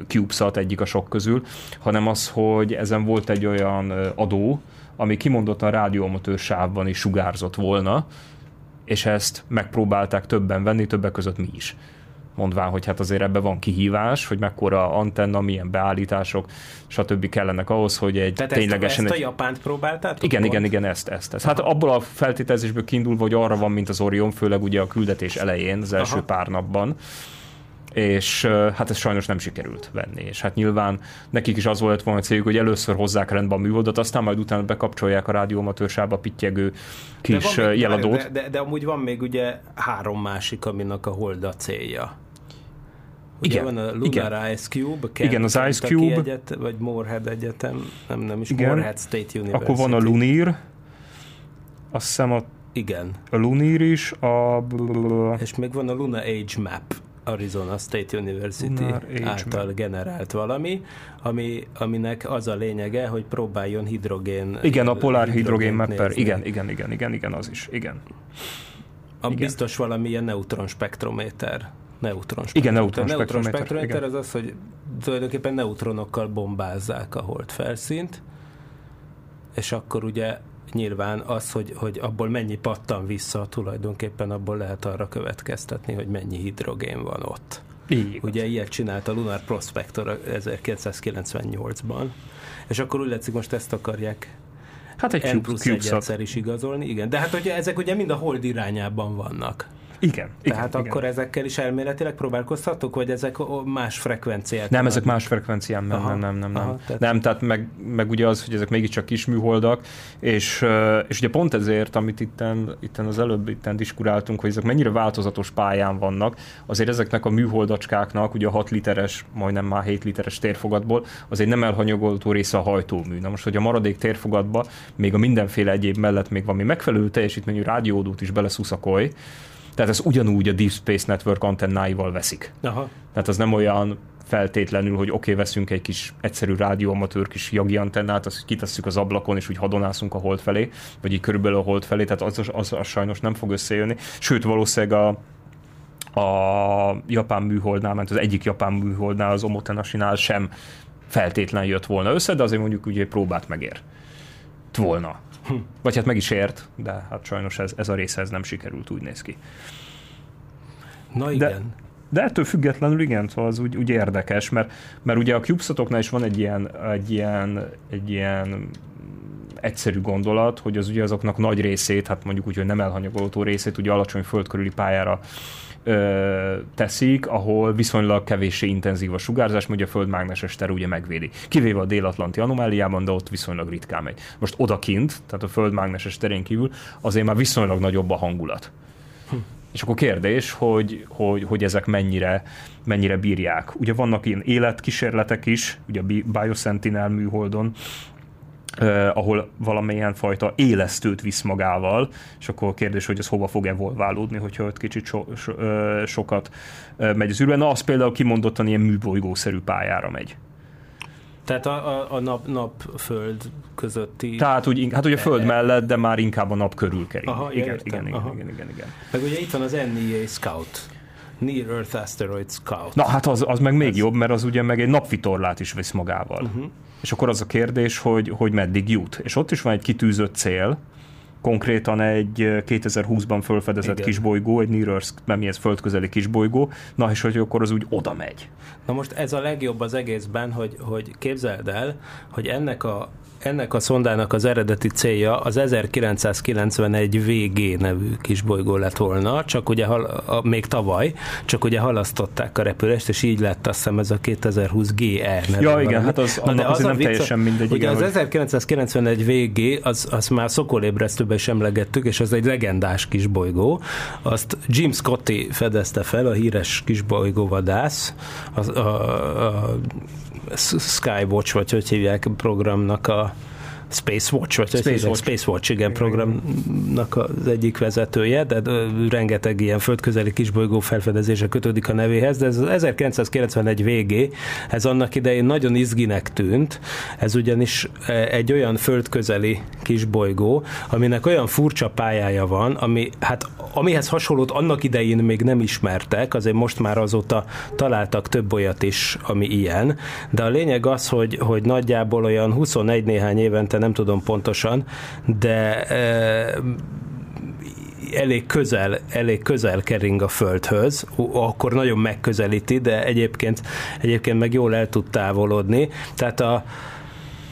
[SPEAKER 2] CubeSat egyik a sok közül, hanem az, hogy ezen volt egy olyan adó, ami kimondottan rádióamatőr sávban is sugárzott volna, és ezt megpróbálták többen venni, többek között mi is. Mondván, hogy hát azért ebbe van kihívás, hogy mekkora antenna, milyen beállítások, stb. kellenek ahhoz, hogy egy
[SPEAKER 1] Tehát
[SPEAKER 2] ténylegesen...
[SPEAKER 1] ezt, a, ezt a Japánt próbáltátok?
[SPEAKER 2] igen, igen, igen, ezt, ezt, ezt. Hát abból a feltételezésből kiindulva, hogy arra van, mint az Orion, főleg ugye a küldetés elején, az első
[SPEAKER 1] Aha.
[SPEAKER 2] pár napban, és hát ez sajnos nem sikerült venni, és hát nyilván nekik is az volt volna a céljuk, hogy először hozzák rendbe a műholdat, aztán majd utána bekapcsolják a rádióamatőrsába pittyegő kis
[SPEAKER 1] van
[SPEAKER 2] ö,
[SPEAKER 1] még,
[SPEAKER 2] jeladót.
[SPEAKER 1] De, de, de, amúgy van még ugye három másik, aminek a hold a célja. Ugye
[SPEAKER 2] Igen,
[SPEAKER 1] van a Lunar
[SPEAKER 2] igen.
[SPEAKER 1] Ice Cube, a
[SPEAKER 2] Igen, az Ice Cube.
[SPEAKER 1] Egyet, vagy Moorhead Egyetem, nem, nem is,
[SPEAKER 2] Igen.
[SPEAKER 1] Moorhead State University.
[SPEAKER 2] Akkor van a Lunir, azt hiszem a,
[SPEAKER 1] Igen,
[SPEAKER 2] a Lunir is, a
[SPEAKER 1] és még van a Luna Age Map, Arizona State University
[SPEAKER 2] Lunar
[SPEAKER 1] által generált valami, ami, aminek az a lényege, hogy próbáljon hidrogén
[SPEAKER 2] igen, a Polar Hydrogen
[SPEAKER 1] hidrogént
[SPEAKER 2] Mapper, igen, igen, igen, igen, igen, az is, igen.
[SPEAKER 1] A
[SPEAKER 2] Igen.
[SPEAKER 1] biztos valamilyen neutron spektrométer. Neutron
[SPEAKER 2] Igen, neutron
[SPEAKER 1] A neutron
[SPEAKER 2] spektrométer, igen.
[SPEAKER 1] az az, hogy tulajdonképpen neutronokkal bombázzák a hold felszínt, és akkor ugye nyilván az, hogy, hogy abból mennyi pattan vissza, tulajdonképpen abból lehet arra következtetni, hogy mennyi hidrogén van ott.
[SPEAKER 2] Így.
[SPEAKER 1] Ugye ilyet csinált a Lunar Prospector 1998-ban, és akkor úgy látszik, most ezt akarják
[SPEAKER 2] Hát egy
[SPEAKER 1] N
[SPEAKER 2] cube,
[SPEAKER 1] plusz
[SPEAKER 2] CubeSat.
[SPEAKER 1] egyszer is igazolni, igen. De hát ugye ezek ugye mind a hold irányában vannak.
[SPEAKER 2] Igen, igen,
[SPEAKER 1] Tehát
[SPEAKER 2] igen.
[SPEAKER 1] akkor ezekkel is elméletileg próbálkoztatok, vagy ezek más frekvenciák?
[SPEAKER 2] Nem, ezek más frekvencián, nem,
[SPEAKER 1] Aha,
[SPEAKER 2] nem, nem, nem, nem.
[SPEAKER 1] aha, tehát-
[SPEAKER 2] Nem, tehát meg, meg ugye az, hogy ezek mégiscsak kis műholdak, és, és ugye pont ezért, amit itten, itten az előbb itten diskuráltunk, hogy ezek mennyire változatos pályán vannak, azért ezeknek a műholdacskáknak, ugye a 6 literes, majdnem már 7 literes térfogatból, azért nem elhanyagolható része a hajtómű. Na most, hogy a maradék térfogatba még a mindenféle egyéb mellett még valami megfelelő teljesítményű rádiódút is beleszuszakolj, tehát ez ugyanúgy a Deep Space Network antennáival veszik.
[SPEAKER 1] Aha.
[SPEAKER 2] Tehát az nem olyan feltétlenül, hogy oké, okay, veszünk egy kis egyszerű rádióamatőr kis jagi antennát, azt kitesszük az ablakon, és úgy hadonászunk a hold felé, vagy így körülbelül a hold felé, tehát az, az, az, az sajnos nem fog összejönni. Sőt, valószínűleg a, a japán műholdnál, mert az egyik japán műholdnál, az Omotenashi-nál sem feltétlen jött volna össze, de azért mondjuk ugye próbát megért volna. Vagy hát meg is ért, de hát sajnos ez, ez a része ez nem sikerült, úgy néz ki.
[SPEAKER 1] Na igen.
[SPEAKER 2] De ettől függetlenül igen, szóval az úgy, úgy érdekes, mert, mert ugye a CubeSatoknál is van egy ilyen, egy ilyen, egy ilyen egyszerű gondolat, hogy az ugye azoknak nagy részét, hát mondjuk úgy, hogy nem elhanyagolható részét, ugye alacsony földkörüli pályára ö, teszik, ahol viszonylag kevéssé intenzív a sugárzás, mert ugye a földmágneses tere ugye megvédi. Kivéve a dél-atlanti anomáliában, de ott viszonylag ritkán megy. Most odakint, tehát a földmágneses terén kívül, azért már viszonylag nagyobb a hangulat. És akkor kérdés, hogy, hogy, hogy ezek mennyire, mennyire bírják. Ugye vannak ilyen életkísérletek is, ugye a Bi- Biosentinel műholdon, eh, ahol valamilyen fajta élesztőt visz magával, és akkor a kérdés, hogy ez hova fog evolválódni, hogyha ott kicsit so, so, ö, sokat ö, megy az űrbe. Na, az például kimondottan ilyen műbolygószerű pályára megy.
[SPEAKER 1] Tehát a, a, a nap, nap-föld közötti...
[SPEAKER 2] Tehát úgy, hát ugye a Föld mellett, de már inkább a nap körül kering.
[SPEAKER 1] Aha,
[SPEAKER 2] igen,
[SPEAKER 1] értem,
[SPEAKER 2] igen, igen,
[SPEAKER 1] aha.
[SPEAKER 2] igen, igen, igen.
[SPEAKER 1] Meg ugye itt van az NEA Scout. Near Earth Asteroid Scout.
[SPEAKER 2] Na hát az, az meg még jobb, mert az ugye meg egy napvitorlát is visz magával. Uh-huh. És akkor az a kérdés, hogy, hogy meddig jut. És ott is van egy kitűzött cél, konkrétan egy ö, 2020-ban felfedezett
[SPEAKER 1] Igen.
[SPEAKER 2] kisbolygó, egy Near Earth, nem ez földközeli kisbolygó, na és hogy akkor az úgy oda megy.
[SPEAKER 1] Na most ez a legjobb az egészben, hogy, hogy képzeld el, hogy ennek a, ennek a szondának az eredeti célja az 1991 VG nevű kisbolygó lett volna, csak ugye a, még tavaly, csak ugye halasztották a repülést, és így lett azt hiszem ez a 2020 GR nevű
[SPEAKER 2] Ja, igen, hát az-
[SPEAKER 1] Na, de
[SPEAKER 2] annak azért
[SPEAKER 1] a
[SPEAKER 2] nem
[SPEAKER 1] vicc,
[SPEAKER 2] teljesen mindegy,
[SPEAKER 1] Ugye
[SPEAKER 2] igen,
[SPEAKER 1] az
[SPEAKER 2] hogy-
[SPEAKER 1] 1991 VG, az, az már szokolébresztőben is emlegettük, és az egy legendás kisbolygó. Azt Jim Scotty fedezte fel, a híres kisbolygóvadász, a, a, a Skywatch, vagy hogy hívják programnak a Space Watch, vagy
[SPEAKER 2] Space? Watch.
[SPEAKER 1] Space Watch, igen, programnak az egyik vezetője, de rengeteg ilyen földközeli kisbolygó felfedezése kötődik a nevéhez, de ez az 1991 VG, ez annak idején nagyon izginek tűnt, ez ugyanis e, egy olyan földközeli kisbolygó, aminek olyan furcsa pályája van, ami hát amihez hasonlót annak idején még nem ismertek, azért most már azóta találtak több olyat is, ami ilyen, de a lényeg az, hogy, hogy nagyjából olyan 21 néhány évente, nem tudom pontosan, de e, elég közel, elég közel kering a Földhöz, akkor nagyon megközelíti, de egyébként, egyébként meg jól el tud távolodni. Tehát a,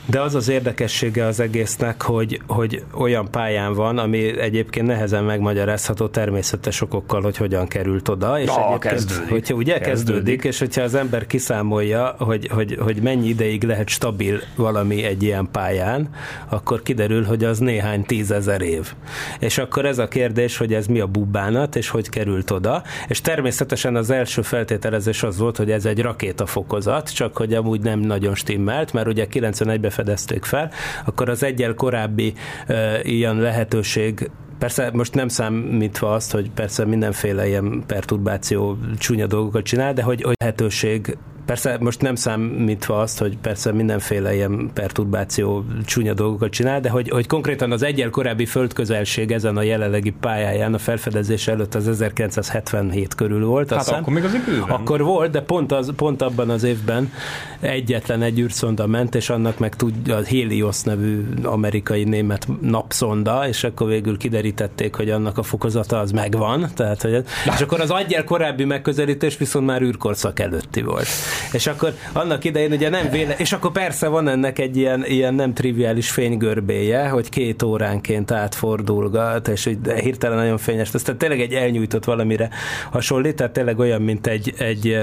[SPEAKER 1] de az az érdekessége az egésznek, hogy, hogy olyan pályán van, ami egyébként nehezen megmagyarázható természetes okokkal, hogy hogyan került oda. És egyébként,
[SPEAKER 2] kezdődik.
[SPEAKER 1] Hogyha ugye kezdődik.
[SPEAKER 2] Kezdődik.
[SPEAKER 1] és hogyha az ember kiszámolja, hogy, hogy, hogy mennyi ideig lehet stabil valami egy ilyen pályán, akkor kiderül, hogy az néhány tízezer év. És akkor ez a kérdés, hogy ez mi a bubbánat, és hogy került oda. És természetesen az első feltételezés az volt, hogy ez egy rakétafokozat, csak hogy amúgy nem nagyon stimmelt, mert ugye 91-ben fedezték fel, akkor az egyel korábbi uh, ilyen lehetőség Persze most nem számítva azt, hogy persze mindenféle ilyen perturbáció csúnya dolgokat csinál, de hogy, hogy lehetőség Persze most nem számítva azt, hogy persze mindenféle ilyen perturbáció csúnya dolgokat csinál, de hogy, hogy konkrétan az egyel korábbi földközelség ezen a jelenlegi pályáján a felfedezés előtt az 1977 körül volt.
[SPEAKER 2] Hát
[SPEAKER 1] azt hiszem.
[SPEAKER 2] akkor még azért bőven.
[SPEAKER 1] Akkor volt, de pont, az, pont abban az évben egyetlen egy űrszonda ment, és annak meg tudja a Helios nevű amerikai német napszonda, és akkor végül kiderítették, hogy annak a fokozata az megvan, tehát, hogy és akkor az aggyel korábbi megközelítés viszont már űrkorszak előtti volt. És akkor annak idején ugye nem véle, és akkor persze van ennek egy ilyen, ilyen nem triviális fénygörbéje, hogy két óránként átfordulgat, és hogy hirtelen nagyon fényes, ez tehát tényleg egy elnyújtott valamire hasonlít, tehát tényleg olyan, mint egy, egy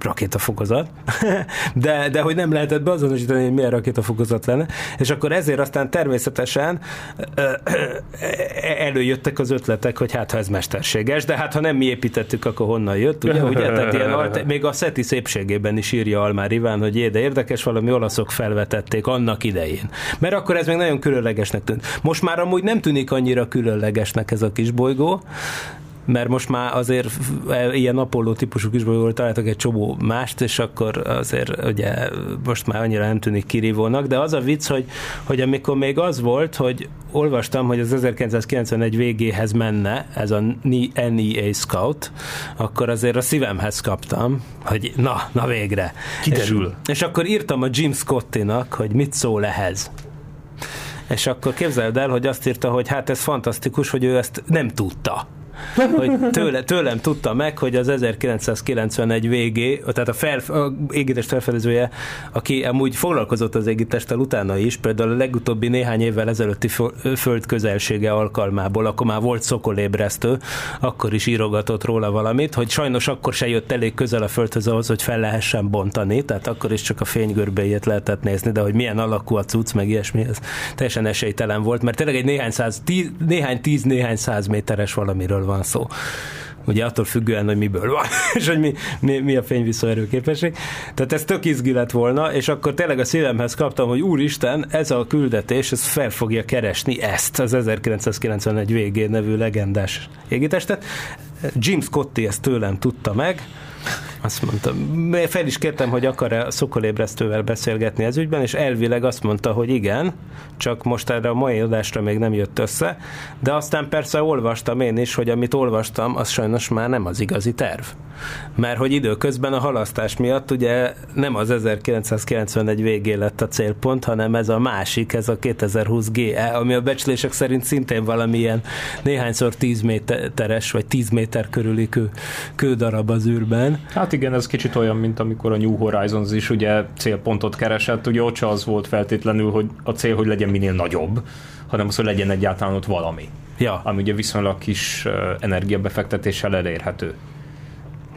[SPEAKER 1] rakétafokozat, de, de hogy nem lehetett beazonosítani, hogy milyen rakétafokozat lenne, és akkor ezért aztán természetesen előjöttek az ötletek, hogy hát ha ez mesterséges, de hát ha nem mi építettük, akkor honnan jött, ugye? ugye? Tehát ilyen, még a SETI szépségében is írja Almár Iván, hogy jé, de érdekes, valami olaszok felvetették annak idején. Mert akkor ez még nagyon különlegesnek tűnt. Most már amúgy nem tűnik annyira különlegesnek ez a kis bolygó, mert most már azért ilyen Apollo típusú kisbolygóról találtak egy csomó mást, és akkor azért ugye most már annyira nem tűnik kirívónak, de az a vicc, hogy, hogy amikor még az volt, hogy olvastam, hogy az 1991 végéhez menne ez a NEA Scout, akkor azért a szívemhez kaptam, hogy na, na végre.
[SPEAKER 2] Kiderül.
[SPEAKER 1] És, és akkor írtam a Jim Scottinak, hogy mit szól ehhez. És akkor képzeld el, hogy azt írta, hogy hát ez fantasztikus, hogy ő ezt nem tudta. Hogy tőle, tőlem tudta meg, hogy az 1991 végé, tehát a, fel, a égitest felfedezője, aki amúgy foglalkozott az égitesttel utána is, például a legutóbbi néhány évvel ezelőtti fö- föld közelsége alkalmából, akkor már volt szokolébresztő, akkor is írogatott róla valamit, hogy sajnos akkor se jött elég közel a földhöz ahhoz, hogy fel lehessen bontani, tehát akkor is csak a fénygörbéjét lehetett nézni, de hogy milyen alakú a cucc, meg ilyesmi, ez teljesen esélytelen volt, mert tényleg egy néhány száz, tíz, néhány tíz, néhány száz méteres valamiről van szó. Ugye attól függően, hogy miből van, és hogy mi, mi, mi a fényviszonyerő képesség. Tehát ez tök izgi lett volna, és akkor tényleg a szívemhez kaptam, hogy úristen, ez a küldetés, ez fel fogja keresni ezt, az 1991 végén nevű legendás égitestet. Jim Scotty ezt tőlem tudta meg, azt mondta, fel is kértem, hogy akar-e szokolébresztővel beszélgetni ez ügyben, és elvileg azt mondta, hogy igen, csak most erre a mai adásra még nem jött össze, de aztán persze olvastam én is, hogy amit olvastam, az sajnos már nem az igazi terv. Mert hogy időközben a halasztás miatt ugye nem az 1991 végé lett a célpont, hanem ez a másik, ez a 2020 GE, ami a becslések szerint szintén valamilyen néhányszor 10 méteres, vagy 10 méter körüli kő, kődarab az űrben.
[SPEAKER 2] Hát igen, ez kicsit olyan, mint amikor a New Horizons is ugye célpontot keresett, ugye ott az volt feltétlenül, hogy a cél, hogy legyen minél nagyobb, hanem az, hogy legyen egyáltalán ott valami.
[SPEAKER 1] Ja,
[SPEAKER 2] Ami ugye viszonylag kis energiabefektetéssel elérhető.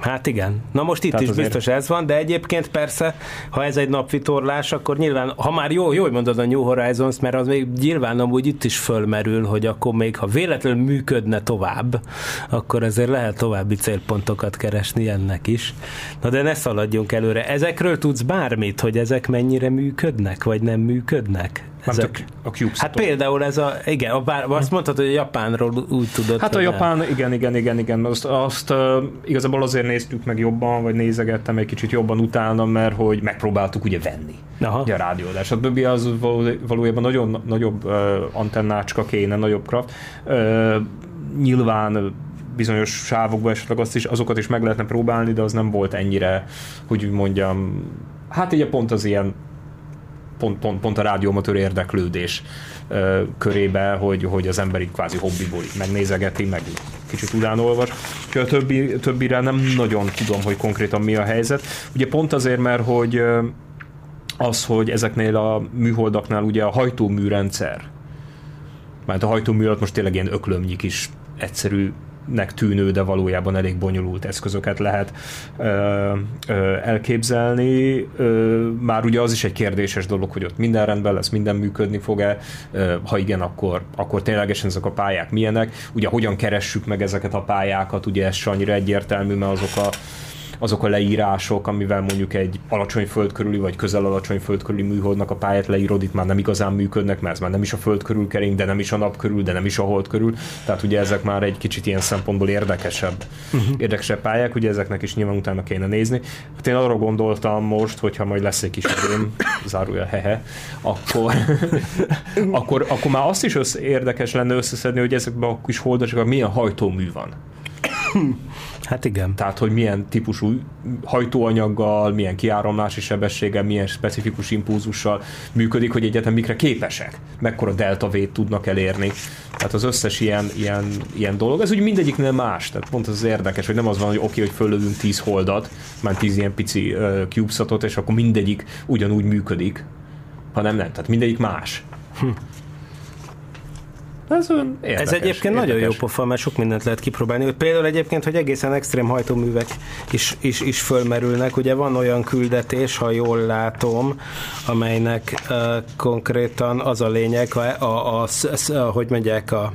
[SPEAKER 1] Hát igen. Na most itt
[SPEAKER 2] Tehát
[SPEAKER 1] is
[SPEAKER 2] azért-
[SPEAKER 1] biztos ez van, de egyébként persze, ha ez egy napvitorlás, akkor nyilván, ha már jó, jó hogy mondod a New Horizons, mert az még nyilván amúgy itt is fölmerül, hogy akkor még, ha véletlenül működne tovább, akkor azért lehet további célpontokat keresni ennek is. Na de ne szaladjunk előre. Ezekről tudsz bármit, hogy ezek mennyire működnek, vagy nem működnek? Ezek...
[SPEAKER 2] a CubeSat.
[SPEAKER 1] Hát például ez a, igen, a bár, azt mondtad, hogy a Japánról úgy tudod.
[SPEAKER 2] Hát a Japán, igen, igen, igen, igen. Azt, azt uh, igazából azért néztük meg jobban, vagy nézegettem egy kicsit jobban utána, mert hogy megpróbáltuk ugye venni.
[SPEAKER 1] Aha.
[SPEAKER 2] Ugye a rádióadás. A többi az való- valójában nagyon nagyobb uh, antennácska kéne, nagyobb kraft. Uh, nyilván bizonyos sávokban esetleg azt is, azokat is meg lehetne próbálni, de az nem volt ennyire, hogy úgy mondjam, hát ugye pont az ilyen pont, pont, pont a rádiómatőr érdeklődés ö, körébe, hogy, hogy az ember így kvázi hobbiból így megnézegeti, meg kicsit. Úgyhogy a többi, többire nem nagyon tudom, hogy konkrétan mi a helyzet. Ugye pont azért, mert hogy az, hogy ezeknél a műholdaknál ugye a hajtóműrendszer, mert a hajtómű alatt most tényleg ilyen öklömnyi kis egyszerű nek tűnő, de valójában elég bonyolult eszközöket lehet ö, ö, elképzelni. Ö, már ugye az is egy kérdéses dolog, hogy ott minden rendben lesz, minden működni fog-e, ö, ha igen, akkor, akkor ténylegesen ezek a pályák milyenek. Ugye hogyan keressük meg ezeket a pályákat, ugye ez annyira egyértelmű, mert azok a azok a leírások, amivel mondjuk egy alacsony föld körüli, vagy közel alacsony föld körüli műholdnak a pályát leírod, itt már nem igazán működnek, mert ez már nem is a föld körül kering, de nem is a nap körül, de nem is a hold körül. Tehát ugye ezek már egy kicsit ilyen szempontból érdekesebb, uh-huh. érdekesebb pályák, ugye ezeknek is nyilván utána kéne nézni. Hát én arra gondoltam most, hogyha majd lesz egy kis időm, zárója hehe, akkor, akkor, akkor már azt is össze, érdekes lenne összeszedni, hogy ezekben a kis holdasokban milyen hajtómű van.
[SPEAKER 1] Hát igen.
[SPEAKER 2] Tehát, hogy milyen típusú hajtóanyaggal, milyen kiáramlási sebességgel, milyen specifikus impulzussal működik, hogy egyetem mikre képesek, mekkora delta V-t tudnak elérni. Tehát az összes ilyen, ilyen, ilyen dolog, ez úgy mindegyiknél más, tehát pont az érdekes, hogy nem az van, hogy oké, okay, hogy fölövünk 10 holdat, már 10 ilyen pici uh, CubeSatot, és akkor mindegyik ugyanúgy működik, hanem nem, tehát mindegyik más. Hm. Ez, olyan érdekes,
[SPEAKER 1] Ez egyébként nagyon jó
[SPEAKER 2] érdekes.
[SPEAKER 1] pofa, mert sok mindent lehet kipróbálni. Például egyébként, hogy egészen extrém hajtóművek is, is, is fölmerülnek. Ugye van olyan küldetés, ha jól látom, amelynek uh, konkrétan az a lényeg, a, a, a, a, a hogy mondják, a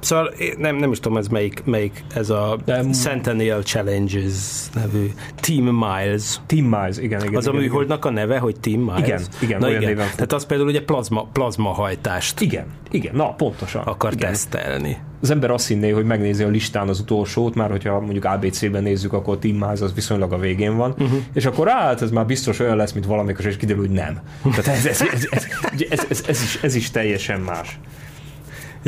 [SPEAKER 1] Szóval nem, nem is tudom, ez melyik, melyik ez a
[SPEAKER 2] De-
[SPEAKER 1] Centennial Challenges nevű Team Miles.
[SPEAKER 2] Team Miles, igen, igen.
[SPEAKER 1] Az a
[SPEAKER 2] igen,
[SPEAKER 1] műholdnak a neve, hogy Team Miles?
[SPEAKER 2] Igen, igen,
[SPEAKER 1] Na igen. Tehát az például ugye plazma, plazmahajtást
[SPEAKER 2] Igen, igen, na pontosan.
[SPEAKER 1] akar
[SPEAKER 2] igen.
[SPEAKER 1] tesztelni.
[SPEAKER 2] Az ember azt hinné, hogy megnézi a listán az utolsót, már hogyha mondjuk ABC-ben nézzük, akkor a Team Miles az viszonylag a végén van, uh-huh. és akkor hát ez már biztos olyan lesz, mint valamikor, és kiderül, hogy nem. Tehát ez, ez, ez, ez, ez, ez, ez, is, ez is teljesen más.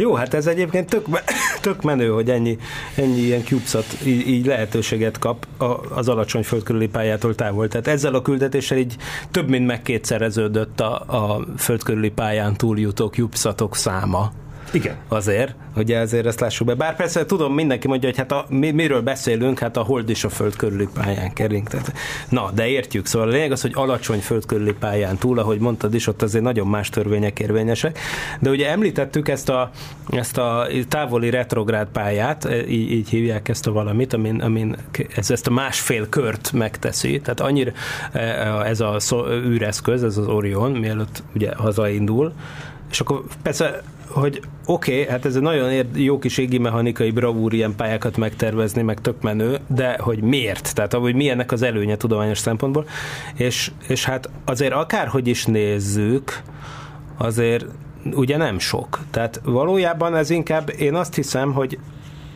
[SPEAKER 1] Jó, hát ez egyébként tök, tök menő, hogy ennyi, ennyi ilyen CubeSat így, így lehetőséget kap az alacsony földkörüli pályától távol. Tehát ezzel a küldetéssel így több mint megkétszereződött a, a földkörüli pályán túljutó CubeSatok száma.
[SPEAKER 2] Igen.
[SPEAKER 1] Azért, ugye azért ezt lássuk be. Bár persze tudom, mindenki mondja, hogy hát a, mi, miről beszélünk, hát a hold is a föld körüli pályán kering. Tehát, na, de értjük. Szóval a lényeg az, hogy alacsony föld körüli pályán túl, ahogy mondtad is, ott azért nagyon más törvények érvényesek. De ugye említettük ezt a, ezt a távoli retrográd pályát, e, így, így hívják ezt a valamit, amin, amin ez, ezt a másfél kört megteszi. Tehát annyira e, ez a szó, űreszköz, ez az Orion, mielőtt ugye hazaindul, és akkor persze hogy oké, okay, hát ez egy nagyon jó kis égi mechanikai bravúr ilyen pályákat megtervezni, meg tök menő, de hogy miért? Tehát hogy mi ennek az előnye tudományos szempontból, és, és hát azért akárhogy is nézzük, azért ugye nem sok. Tehát valójában ez inkább, én azt hiszem, hogy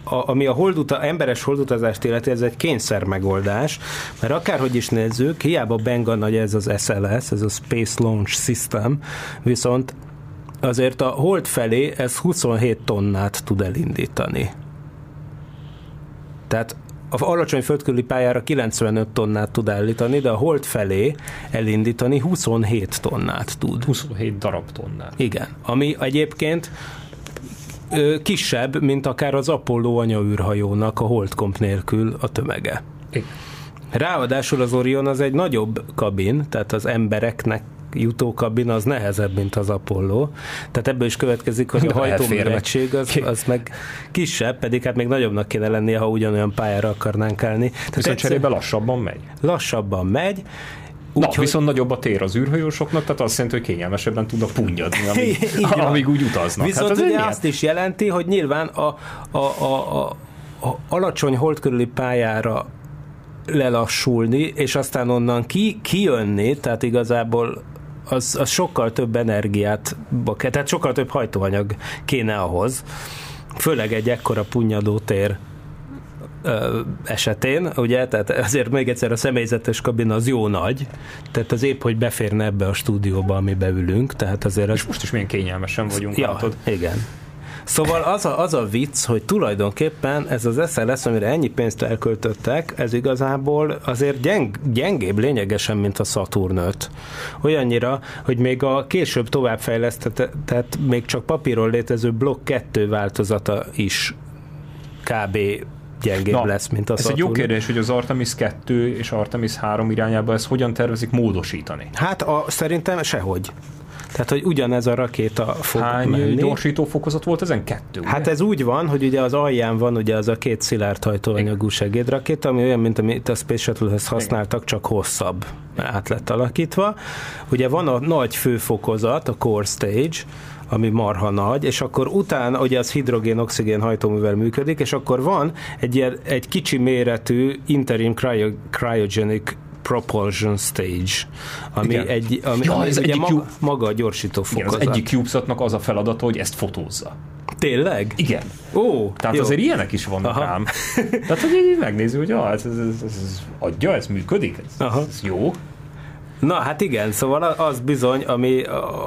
[SPEAKER 1] a, ami a holduta, emberes holdutazást illeti, ez egy kényszer megoldás, mert akárhogy is nézzük, hiába benga nagy ez az SLS, ez a Space Launch System, viszont azért a hold felé ez 27 tonnát tud elindítani. Tehát a alacsony földkörüli pályára 95 tonnát tud állítani, de a hold felé elindítani 27 tonnát tud.
[SPEAKER 2] 27 darab tonnát.
[SPEAKER 1] Igen, ami egyébként ö, kisebb, mint akár az Apollo anyaűrhajónak a holdkomp nélkül a tömege.
[SPEAKER 2] Igen.
[SPEAKER 1] Ráadásul az Orion az egy nagyobb kabin, tehát az embereknek jutó kabin az nehezebb, mint az Apollo. Tehát ebből is következik, hogy a hajtómérettség az, az meg kisebb, pedig hát még nagyobbnak kéne lennie, ha ugyanolyan pályára akarnánk állni. Tehát
[SPEAKER 2] Viszont
[SPEAKER 1] egyszer
[SPEAKER 2] cserébe lassabban megy.
[SPEAKER 1] lassabban megy,
[SPEAKER 2] Na,
[SPEAKER 1] Úgyhogy-
[SPEAKER 2] viszont nagyobb a tér az űrhajósoknak, tehát azt jelenti, hogy kényelmesebben tudnak punnyadni, amíg, amíg úgy utaznak.
[SPEAKER 1] Viszont
[SPEAKER 2] hát
[SPEAKER 1] hát ugye
[SPEAKER 2] milyen?
[SPEAKER 1] azt is jelenti, hogy nyilván a, a, a, a, a alacsony hold körüli pályára lelassulni, és aztán onnan ki, kijönni, tehát igazából az, az sokkal több energiát, tehát sokkal több hajtóanyag kéne ahhoz, főleg egy ekkora punnyadó tér esetén, ugye, tehát ezért még egyszer a személyzetes kabin az jó nagy, tehát az épp, hogy beférne ebbe a stúdióba, amibe ülünk, tehát azért az
[SPEAKER 2] És most is milyen kényelmesen vagyunk,
[SPEAKER 1] Ja,
[SPEAKER 2] látod.
[SPEAKER 1] igen. Szóval az a, az a vicc, hogy tulajdonképpen ez az SLS, amire ennyi pénzt elköltöttek, ez igazából azért gyeng, gyengébb lényegesen, mint a Saturn 5. Olyannyira, hogy még a később továbbfejlesztett, még csak papíron létező Block 2 változata is kb. gyengébb
[SPEAKER 2] Na,
[SPEAKER 1] lesz, mint a
[SPEAKER 2] ez
[SPEAKER 1] Saturn.
[SPEAKER 2] egy jó kérdés, hogy az Artemis 2 és Artemis 3 irányába ezt hogyan tervezik módosítani.
[SPEAKER 1] Hát a, szerintem sehogy. Tehát, hogy ugyanez a rakéta fog
[SPEAKER 2] Hány
[SPEAKER 1] menni.
[SPEAKER 2] gyorsító fokozat volt ezen? Kettő, ugye?
[SPEAKER 1] Hát ez úgy van, hogy ugye az alján van ugye az a két szilárd hajtóanyagú segédrakéta, ami olyan, mint amit a Space Shuttle-hez használtak, csak hosszabb át lett alakítva. Ugye van a nagy főfokozat, a core stage, ami marha nagy, és akkor utána, ugye az hidrogén-oxigén hajtóművel működik, és akkor van egy, ilyen, egy kicsi méretű interim cryo, cryogenic propulsion stage, ami
[SPEAKER 2] Igen.
[SPEAKER 1] egy, ami,
[SPEAKER 2] Ja,
[SPEAKER 1] ami
[SPEAKER 2] ez
[SPEAKER 1] ugye
[SPEAKER 2] egyik
[SPEAKER 1] maga, maga a gyorsító
[SPEAKER 2] Igen, az
[SPEAKER 1] fokozat.
[SPEAKER 2] egyik CubeSatnak az a feladata, hogy ezt fotózza.
[SPEAKER 1] Tényleg?
[SPEAKER 2] Igen.
[SPEAKER 1] Ó,
[SPEAKER 2] Tehát
[SPEAKER 1] jó.
[SPEAKER 2] azért ilyenek is vannak
[SPEAKER 1] Aha.
[SPEAKER 2] ám. Tehát, hogy így megnézzük, hogy ah, ez, ez, ez, ez, adja, ez működik, ez,
[SPEAKER 1] Aha.
[SPEAKER 2] ez jó.
[SPEAKER 1] Na, hát igen, szóval az bizony, ami,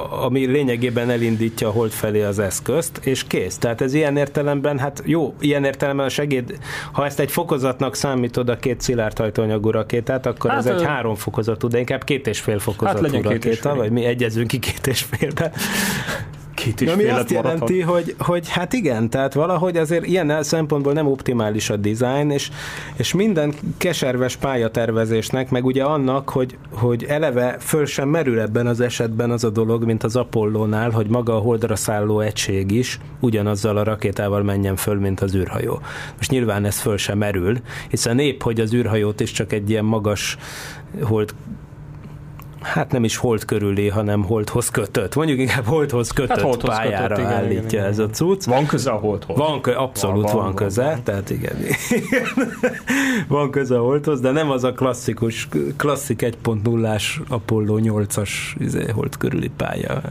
[SPEAKER 1] ami lényegében elindítja a hold felé az eszközt, és kész. Tehát ez ilyen értelemben, hát jó, ilyen értelemben a segéd, ha ezt egy fokozatnak számítod a két szilárd hajtóanyagú rakétát, akkor
[SPEAKER 2] Hát,
[SPEAKER 1] ez egy három fokozatú, de inkább két és fél fokozatú
[SPEAKER 2] és
[SPEAKER 1] rakéta, vagy mi egyezünk ki két és félbe.
[SPEAKER 2] Két és
[SPEAKER 1] Ami azt
[SPEAKER 2] maradhat.
[SPEAKER 1] jelenti, hogy, hogy hát igen, tehát valahogy azért ilyen szempontból nem optimális a design, és, és minden keserves pályatervezésnek, meg ugye annak, hogy, hogy eleve föl sem merül ebben az esetben az a dolog, mint az Apollónál, hogy maga a holdra szálló egység is ugyanazzal a rakétával menjen föl, mint az űrhajó. Most nyilván ez föl sem merül, hiszen épp, hogy az űrhajót is csak egy ilyen magas hold hát nem is hold körüli, hanem holdhoz kötött. Mondjuk inkább holdhoz kötött
[SPEAKER 2] Hát holdhoz
[SPEAKER 1] pályára
[SPEAKER 2] kötött, igen,
[SPEAKER 1] állítja
[SPEAKER 2] igen, igen.
[SPEAKER 1] ez a cucc.
[SPEAKER 2] Van köze a holdhoz.
[SPEAKER 1] Van, kö, abszolút van,
[SPEAKER 2] Van,
[SPEAKER 1] van, köze,
[SPEAKER 2] van.
[SPEAKER 1] tehát igen. van köze a holdhoz, de nem az a klasszikus, klasszik 1.0-ás Apollo 8-as izé, hold körüli pálya.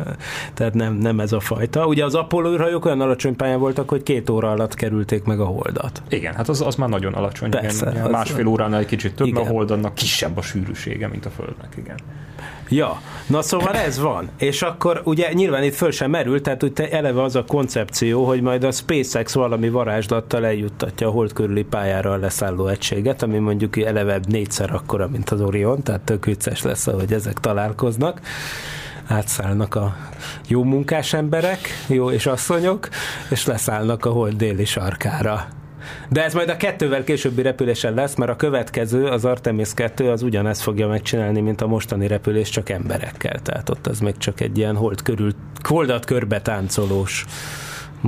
[SPEAKER 1] Tehát nem, nem ez a fajta. Ugye az Apollo űrhajók olyan alacsony pályán voltak, hogy két óra alatt kerülték meg a holdat.
[SPEAKER 2] Igen, hát az, az már nagyon alacsony.
[SPEAKER 1] Persze,
[SPEAKER 2] igen,
[SPEAKER 1] az-
[SPEAKER 2] másfél óránál egy kicsit több,
[SPEAKER 1] Igen.
[SPEAKER 2] a hold annak kisebb a sűrűsége, mint a Földnek, igen.
[SPEAKER 1] Ja, na szóval ez van. És akkor ugye nyilván itt föl sem merül, tehát úgy eleve az a koncepció, hogy majd a SpaceX valami varázslattal eljuttatja a hold körüli pályára a leszálló egységet, ami mondjuk eleve négyszer akkora, mint az Orion, tehát tök vicces lesz, ahogy ezek találkoznak átszállnak a jó munkás emberek, jó és asszonyok, és leszállnak a hold déli sarkára. De ez majd a kettővel későbbi repülésen lesz, mert a következő, az Artemis 2, az ugyanezt fogja megcsinálni, mint a mostani repülés, csak emberekkel. Tehát ott az még csak egy ilyen hold körül, holdat körbe táncolós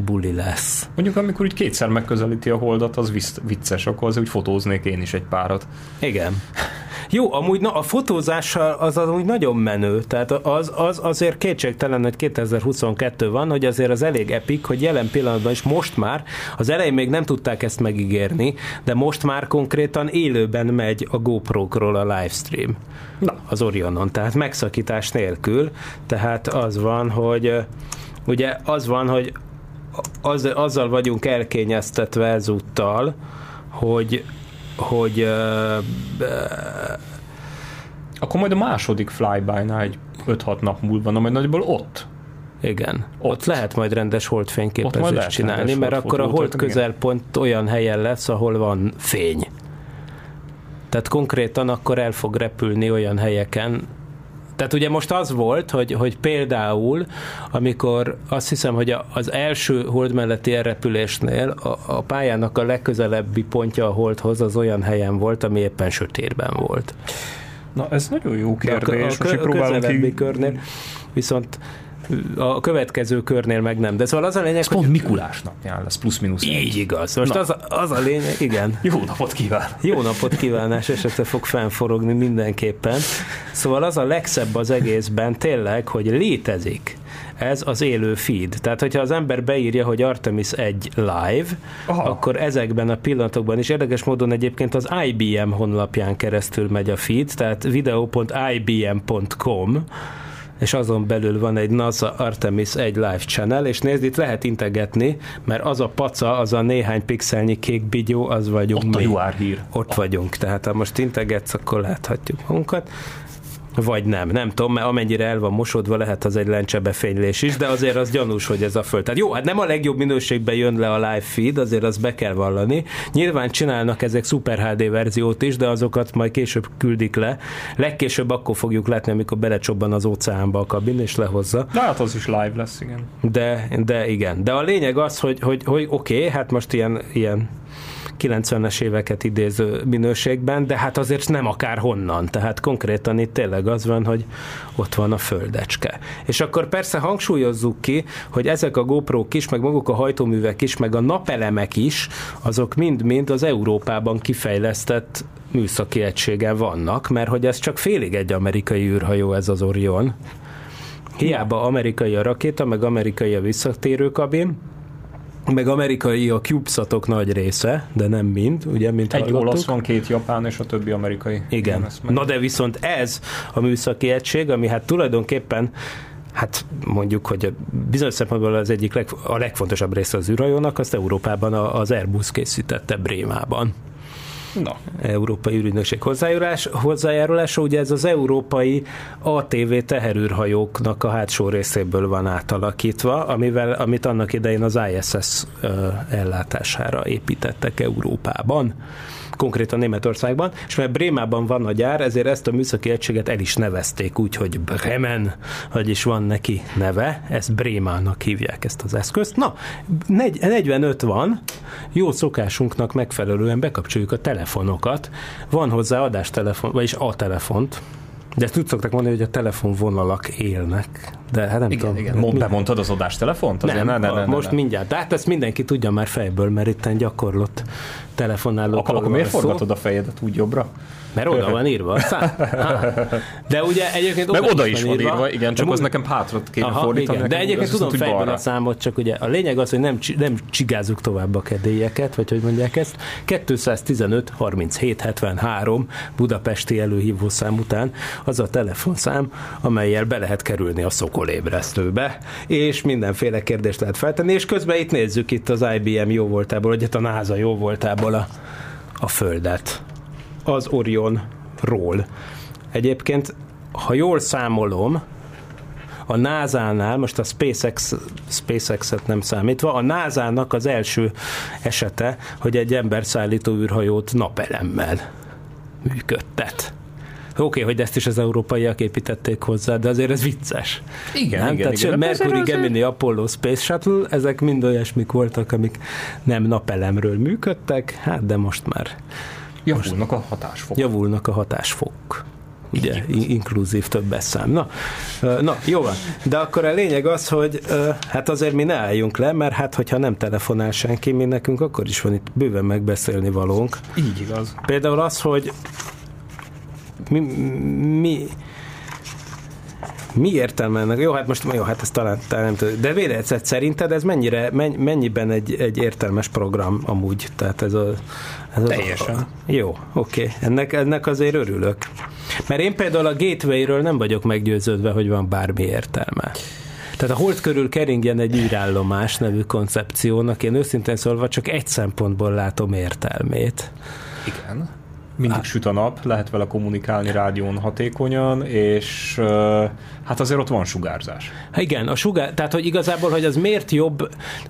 [SPEAKER 1] buli lesz.
[SPEAKER 2] Mondjuk amikor úgy kétszer megközelíti a holdat, az vicces, akkor az úgy fotóznék én is egy párat.
[SPEAKER 1] Igen. Jó, amúgy na, a fotózással az amúgy nagyon menő, tehát az, az azért kétségtelen, hogy 2022 van, hogy azért az elég epik, hogy jelen pillanatban is most már, az elején még nem tudták ezt megígérni, de most már konkrétan élőben megy a GoPro-król a livestream.
[SPEAKER 2] Na.
[SPEAKER 1] Az Orionon, tehát megszakítás nélkül, tehát az van, hogy ugye az van, hogy az, azzal vagyunk elkényeztetve ezúttal, hogy hogy ö,
[SPEAKER 2] Akkor majd a második flyby-nál egy 5-6 nap múlva, na majd nagyjából ott
[SPEAKER 1] Igen. Ott,
[SPEAKER 2] Ott.
[SPEAKER 1] lehet majd rendes holdfényképezést csinálni,
[SPEAKER 2] rendes
[SPEAKER 1] mert akkor a hold
[SPEAKER 2] holdfotót, igen.
[SPEAKER 1] közelpont olyan helyen lesz, ahol van fény. Tehát konkrétan akkor el fog repülni olyan helyeken, tehát ugye most az volt, hogy, hogy például, amikor azt hiszem, hogy a- az első hold melletti elrepülésnél a, a pályának a legközelebbi pontja a holdhoz az olyan helyen volt, ami éppen sötétben volt.
[SPEAKER 2] Na, ez nagyon jó
[SPEAKER 1] De a,
[SPEAKER 2] kérdés. így
[SPEAKER 1] a közelebbi
[SPEAKER 2] ki...
[SPEAKER 1] körnél viszont a következő körnél meg nem. De szóval az a lényeg,
[SPEAKER 2] Ez
[SPEAKER 1] hogy
[SPEAKER 2] pont Mikulás napján lesz, plusz-minusz egy.
[SPEAKER 1] így igaz. Most
[SPEAKER 2] Na.
[SPEAKER 1] az a, az a lényeg, igen.
[SPEAKER 2] Jó napot kíván!
[SPEAKER 1] Jó napot kívánás esetleg fog fennforogni mindenképpen. Szóval az a legszebb az egészben tényleg, hogy létezik ez az élő feed. Tehát, hogyha az ember beírja, hogy Artemis 1 live,
[SPEAKER 2] Aha.
[SPEAKER 1] akkor ezekben a pillanatokban is érdekes módon egyébként az IBM honlapján keresztül megy a feed, tehát video.ibm.com és azon belül van egy NASA Artemis 1 live channel, és nézd, itt lehet integetni, mert az a paca, az a néhány pixelnyi kék bigyó, az vagyunk
[SPEAKER 2] Ott a
[SPEAKER 1] mi.
[SPEAKER 2] jó árhír.
[SPEAKER 1] Ott vagyunk, tehát ha most integetsz, akkor láthatjuk magunkat. Vagy nem, nem tudom, mert amennyire el van mosodva, lehet az egy lencsebefénylés is, de azért az gyanús, hogy ez a föld. Tehát jó, hát nem a legjobb minőségben jön le a live feed, azért azt be kell vallani. Nyilván csinálnak ezek Super HD verziót is, de azokat majd később küldik le. Legkésőbb akkor fogjuk látni, amikor belecsobban az óceánba a kabin, és lehozza.
[SPEAKER 2] De hát az is live lesz, igen.
[SPEAKER 1] De, de igen. De a lényeg az, hogy, hogy, hogy oké, okay, hát most ilyen, ilyen 90-es éveket idéző minőségben, de hát azért nem akár honnan. Tehát konkrétan itt tényleg az van, hogy ott van a földecske. És akkor persze hangsúlyozzuk ki, hogy ezek a GoPro-k is, meg maguk a hajtóművek is, meg a napelemek is, azok mind-mind az Európában kifejlesztett műszaki egységen vannak, mert hogy ez csak félig egy amerikai űrhajó, ez az Orion. Hiába amerikai a rakéta, meg amerikai a visszatérő kabin, meg amerikai a CubeSatok nagy része, de nem mind, ugye, mint
[SPEAKER 2] Egy
[SPEAKER 1] hallottuk.
[SPEAKER 2] olasz van, két japán, és a többi amerikai.
[SPEAKER 1] Igen. Na de viszont ez a műszaki egység, ami hát tulajdonképpen Hát mondjuk, hogy bizonyos szempontból az egyik leg, a legfontosabb része az űrhajónak, azt Európában az Airbus készítette Brémában.
[SPEAKER 2] Na,
[SPEAKER 1] Európai űrügynökség hozzájárulás, hozzájárulása, ugye ez az európai ATV teherűrhajóknak a hátsó részéből van átalakítva, amivel, amit annak idején az ISS ellátására építettek Európában konkrétan Németországban, és mert Brémában van a gyár, ezért ezt a műszaki egységet el is nevezték úgy, hogy Bremen, vagyis van neki neve, ezt Brémának hívják ezt az eszközt. Na, negy- 45 van, jó szokásunknak megfelelően bekapcsoljuk a telefonokat, van hozzá adástelefon, vagyis a telefont, de ezt úgy szoktak mondani, hogy a telefonvonalak élnek. De hát nem
[SPEAKER 2] igen,
[SPEAKER 1] tudom.
[SPEAKER 2] igen. Mond, bemondtad az adásttelefont? Azért
[SPEAKER 1] Nem,
[SPEAKER 2] ne, ne, ne, ne,
[SPEAKER 1] most
[SPEAKER 2] ne.
[SPEAKER 1] mindjárt. De hát ezt mindenki tudja már fejből, mert itt gyakorlott telefonálókról
[SPEAKER 2] Akkor, akkor miért
[SPEAKER 1] szó.
[SPEAKER 2] forgatod a fejedet úgy jobbra?
[SPEAKER 1] Mert oda van írva. De ugye egyébként
[SPEAKER 2] Meg oda
[SPEAKER 1] is
[SPEAKER 2] van írva, igen, csak az nekem hátrot kéne
[SPEAKER 1] Aha,
[SPEAKER 2] fordítani.
[SPEAKER 1] igen. De egyébként tudom fejben
[SPEAKER 2] balra.
[SPEAKER 1] a számot, csak ugye a lényeg az, hogy nem, nem csigázzuk tovább a kedélyeket, vagy hogy mondják ezt. 215 37 73 budapesti előhívószám után az a telefonszám, amelyel be lehet kerülni a szokolébresztőbe, és mindenféle kérdést lehet feltenni, és közben itt nézzük itt az IBM jó voltából, vagy hát a NASA jó voltából a, a Földet. Az Orionról. Egyébként, ha jól számolom, a NASA-nál, most a SpaceX, SpaceX-et nem számítva, a NASA-nak az első esete, hogy egy emberszállító űrhajót napelemmel működtet. Oké, okay, hogy ezt is az európaiak építették hozzá, de azért ez vicces.
[SPEAKER 2] Igen,
[SPEAKER 1] nem?
[SPEAKER 2] igen,
[SPEAKER 1] Tehát
[SPEAKER 2] igen.
[SPEAKER 1] Mercury,
[SPEAKER 2] azért-
[SPEAKER 1] Gemini, Apollo, Space Shuttle, ezek mind olyasmik voltak, amik nem napelemről működtek, hát de most már
[SPEAKER 2] Javulnak a hatásfok.
[SPEAKER 1] javulnak a hatásfok. Ugye, in- inkluzív többes szám. Na, na, jó van. De akkor a lényeg az, hogy hát azért mi ne álljunk le, mert hát hogyha nem telefonál senki, mi nekünk akkor is van itt bőven megbeszélni valónk.
[SPEAKER 2] Így igaz.
[SPEAKER 1] Például az, hogy mi, mi mi értelme ennek? Jó, hát most jó, hát ez talán, talán nem tudom. De véletlenül szerinted ez mennyire, menny, mennyiben egy, egy értelmes program amúgy? Tehát ez a... Ez az
[SPEAKER 2] Teljesen.
[SPEAKER 1] A, jó, oké. Ennek, ennek azért örülök. Mert én például a gateway-ről nem vagyok meggyőződve, hogy van bármi értelme. Tehát a hold körül keringjen egy űrállomás nevű koncepciónak, én őszintén szólva csak egy szempontból látom értelmét.
[SPEAKER 2] Igen. Mindig süt a nap, lehet vele kommunikálni rádión hatékonyan, és hát azért ott van sugárzás.
[SPEAKER 1] Hát igen, a sugár, tehát hogy igazából, hogy az miért jobb,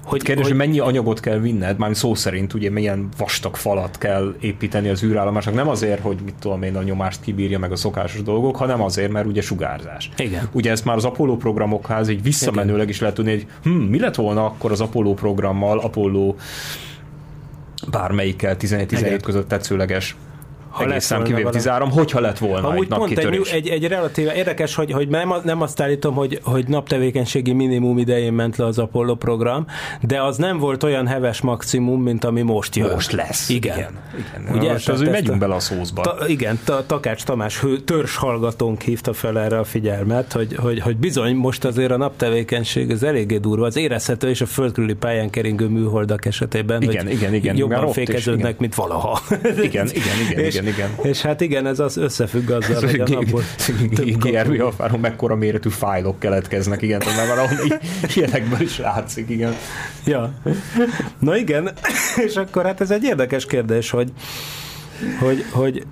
[SPEAKER 1] hogy,
[SPEAKER 2] Kérdés, hogy
[SPEAKER 1] hogy
[SPEAKER 2] mennyi anyagot kell vinned, már szó szerint ugye milyen vastag falat kell építeni az űrállomásnak, nem azért, hogy mit tudom én, a nyomást kibírja meg a szokásos dolgok, hanem azért, mert ugye sugárzás.
[SPEAKER 1] Igen.
[SPEAKER 2] Ugye ezt már az Apollo programokház így visszamenőleg is lehet tudni, hogy hm, mi lett volna akkor az Apollo programmal, Apollo bármelyikkel 11-17
[SPEAKER 1] Igen.
[SPEAKER 2] között tetszőleges
[SPEAKER 1] Ha
[SPEAKER 2] egész szám kivéve
[SPEAKER 1] valami.
[SPEAKER 2] 13, hogyha lett volna
[SPEAKER 1] Amúgy
[SPEAKER 2] egy
[SPEAKER 1] pont egy,
[SPEAKER 2] napkitörés.
[SPEAKER 1] egy, egy relatíve érdekes, hogy, hogy nem, nem azt állítom, hogy, hogy naptevékenységi minimum idején ment le az Apollo program, de az nem volt olyan heves maximum, mint ami most jön.
[SPEAKER 2] Most lesz.
[SPEAKER 1] Igen.
[SPEAKER 2] Igen. igen.
[SPEAKER 1] Ugye,
[SPEAKER 2] Most az, hogy megyünk
[SPEAKER 1] a-
[SPEAKER 2] bele a szózba.
[SPEAKER 1] Ta, igen, ta, Takács Tamás hő, törzs hallgatónk hívta fel erre a figyelmet, hogy, hogy, hogy bizony most azért a naptevékenység ez eléggé durva, az érezhető, és a földkörüli pályán keringő műholdak esetében,
[SPEAKER 2] Igen,
[SPEAKER 1] hogy
[SPEAKER 2] igen, igen,
[SPEAKER 1] jobban fékeződnek,
[SPEAKER 2] igen.
[SPEAKER 1] mint valaha.
[SPEAKER 2] Igen, igen, igen,
[SPEAKER 1] és,
[SPEAKER 2] igen, igen.
[SPEAKER 1] És hát igen, ez az összefügg azzal, hogy a napból
[SPEAKER 2] alfáron mekkora méretű fájlok keletkeznek, igen, tehát már valahol ilyenekből is látszik, igen.
[SPEAKER 1] Ja. Na igen, és akkor hát ez egy érdekes kérdés, hogy, hogy, hogy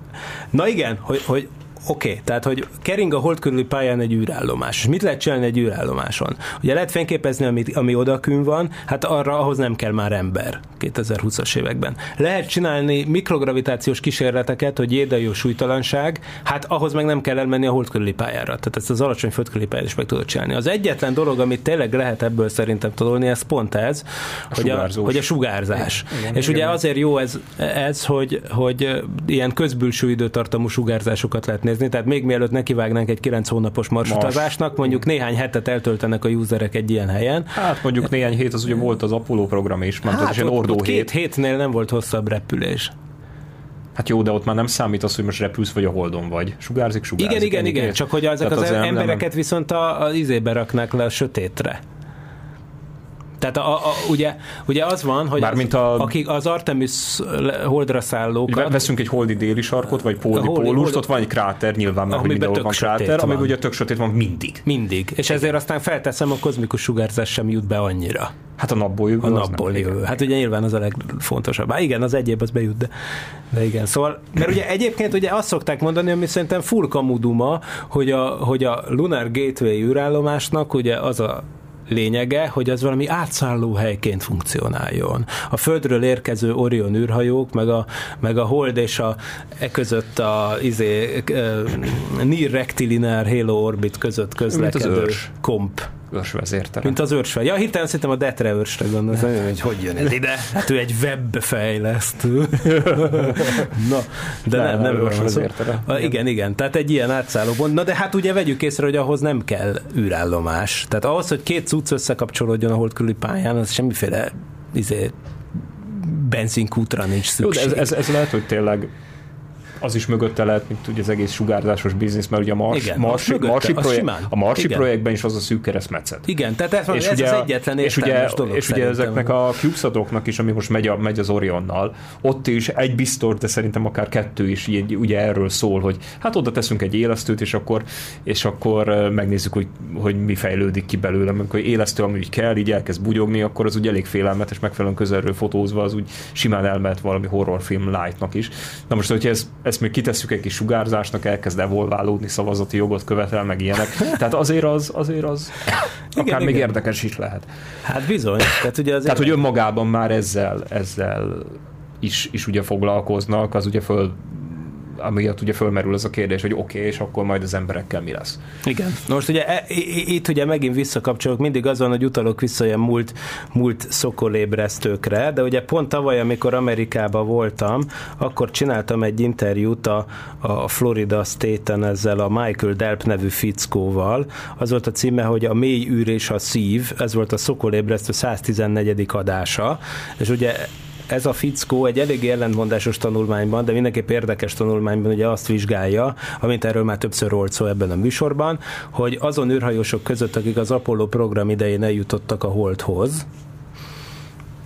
[SPEAKER 1] na igen, hogy, hogy Oké, okay, tehát hogy kering a hold körüli pályán egy űrállomás. És mit lehet csinálni egy űrállomáson? Ugye lehet fényképezni, ami, ami odakün van, hát arra ahhoz nem kell már ember 2020-as években. Lehet csinálni mikrogravitációs kísérleteket, hogy jédajó súlytalanság, hát ahhoz meg nem kell elmenni a hold körüli pályára. Tehát ezt az alacsony föld körüli pályát is meg tudod csinálni. Az egyetlen dolog, amit tényleg lehet ebből szerintem tanulni, ez pont ez, hogy, a, hogy a sugárzás.
[SPEAKER 2] Igen,
[SPEAKER 1] és
[SPEAKER 2] igen.
[SPEAKER 1] ugye azért jó ez, ez hogy, hogy ilyen közbülső időtartamú sugárzásokat lehet nézni, tehát még mielőtt nekivágnánk egy 9 hónapos marsutazásnak, mondjuk néhány hetet eltöltenek a userek egy ilyen helyen.
[SPEAKER 2] Hát mondjuk néhány hét az ugye volt az Apollo program is, mert hát, az
[SPEAKER 1] ott,
[SPEAKER 2] ordó
[SPEAKER 1] ott két
[SPEAKER 2] hét.
[SPEAKER 1] hétnél nem volt hosszabb repülés.
[SPEAKER 2] Hát jó, de ott már nem számít az, hogy most repülsz vagy a holdon vagy. Sugárzik, sugárzik.
[SPEAKER 1] Igen, igen, igen, csak hogy ezek
[SPEAKER 2] Tehát
[SPEAKER 1] az
[SPEAKER 2] azért nem- nem-
[SPEAKER 1] embereket viszont a, az izébe raknák le a sötétre. Tehát a, a, ugye, ugye az van, hogy
[SPEAKER 2] Mármint
[SPEAKER 1] az,
[SPEAKER 2] a-
[SPEAKER 1] akik az Artemis holdra
[SPEAKER 2] Ugye
[SPEAKER 1] szállókat,
[SPEAKER 2] Veszünk egy holdi déli sarkot, vagy
[SPEAKER 1] A holdi-
[SPEAKER 2] pólust,
[SPEAKER 1] holdi-
[SPEAKER 2] ott van egy kráter, nyilván, mert hogy mindenhol van kráter,
[SPEAKER 1] van.
[SPEAKER 2] ugye tök sötét van mindig.
[SPEAKER 1] Mindig. És ezért aztán felteszem, a kozmikus sugárzás sem jut be annyira.
[SPEAKER 2] Hát a napból jövő.
[SPEAKER 1] A napból
[SPEAKER 2] nem.
[SPEAKER 1] jövő. Hát ugye nyilván az a legfontosabb. Hát igen, az egyéb az bejut, de, de igen. Szóval, mert ugye egyébként ugye azt szokták mondani, ami szerintem full kamuduma, hogy a, hogy a Lunar Gateway űrállomásnak ugye az a lényege, hogy az valami átszálló helyként funkcionáljon. A Földről érkező Orion űrhajók, meg a, meg a Hold és a e között a izé, uh, Near Rectilinear Halo Orbit között közlekedő komp.
[SPEAKER 2] Őrsvezértere.
[SPEAKER 1] Mint az őrsfej. Ja, hirtelen szerintem a Detre őrsre gondoltam, hogy hogy jön ez ide. Hát ő egy webfejlesztő. Na, de nem,
[SPEAKER 2] Nem,
[SPEAKER 1] nem,
[SPEAKER 2] nem
[SPEAKER 1] őrs
[SPEAKER 2] őrsvezértere.
[SPEAKER 1] Igen, igen, tehát egy ilyen átszálló pont. Na de hát ugye vegyük észre, hogy ahhoz nem kell űrállomás. Tehát ahhoz, hogy két cucc összekapcsolódjon a hold körüli pályán, az semmiféle izé, benzinkútra nincs
[SPEAKER 2] Jó, de
[SPEAKER 1] szükség.
[SPEAKER 2] ez, ez, ez lehet, hogy tényleg az is mögötte lehet, mint ugye az egész sugárzásos biznisz, mert ugye a Mars,
[SPEAKER 1] Igen,
[SPEAKER 2] Marsi,
[SPEAKER 1] mögötte,
[SPEAKER 2] Marsi, projekt,
[SPEAKER 1] simán.
[SPEAKER 2] a Marsi
[SPEAKER 1] Igen.
[SPEAKER 2] projektben is az a szűk keresztmetszet.
[SPEAKER 1] Igen, tehát ez, ez az egyetlen
[SPEAKER 2] és ugye,
[SPEAKER 1] dolog
[SPEAKER 2] és ugye ezeknek a CubeSatoknak is, ami most megy, a, megy az Orionnal, ott is egy biztos, de szerintem akár kettő is így, ugye erről szól, hogy hát oda teszünk egy élesztőt, és akkor, és akkor megnézzük, hogy, hogy mi fejlődik ki belőle, amikor élesztő, ami úgy kell, így elkezd bugyogni, akkor az úgy elég félelmetes, megfelelően közelről fotózva, az úgy simán elmehet valami horrorfilm lightnak is. Na most, hogyha ez, ezt még kitesszük egy kis sugárzásnak, elkezd evolválódni, szavazati jogot követel, meg ilyenek. Tehát azért az, azért az akár
[SPEAKER 1] Igen,
[SPEAKER 2] még
[SPEAKER 1] igen.
[SPEAKER 2] érdekes is lehet.
[SPEAKER 1] Hát bizony. Tehát ugye azért
[SPEAKER 2] Tehát, hogy önmagában már ezzel, ezzel is, is ugye foglalkoznak, az ugye föl amiatt ugye fölmerül az a kérdés, hogy oké, okay, és akkor majd az emberekkel mi lesz.
[SPEAKER 1] Igen. Na most ugye e, itt ugye megint visszakapcsolok, mindig az van, hogy utalok vissza ilyen múlt, múlt szokolébresztőkre, de ugye pont tavaly, amikor Amerikában voltam, akkor csináltam egy interjút a, a Florida State-en ezzel a Michael Delp nevű fickóval. Az volt a címe, hogy a mély űr és a szív, ez volt a szokolébresztő 114. adása, és ugye ez a fickó egy elég ellentmondásos tanulmányban, de mindenképp érdekes tanulmányban ugye azt vizsgálja, amint erről már többször volt szó ebben a műsorban, hogy azon űrhajósok között, akik az Apollo program idején eljutottak a Holdhoz,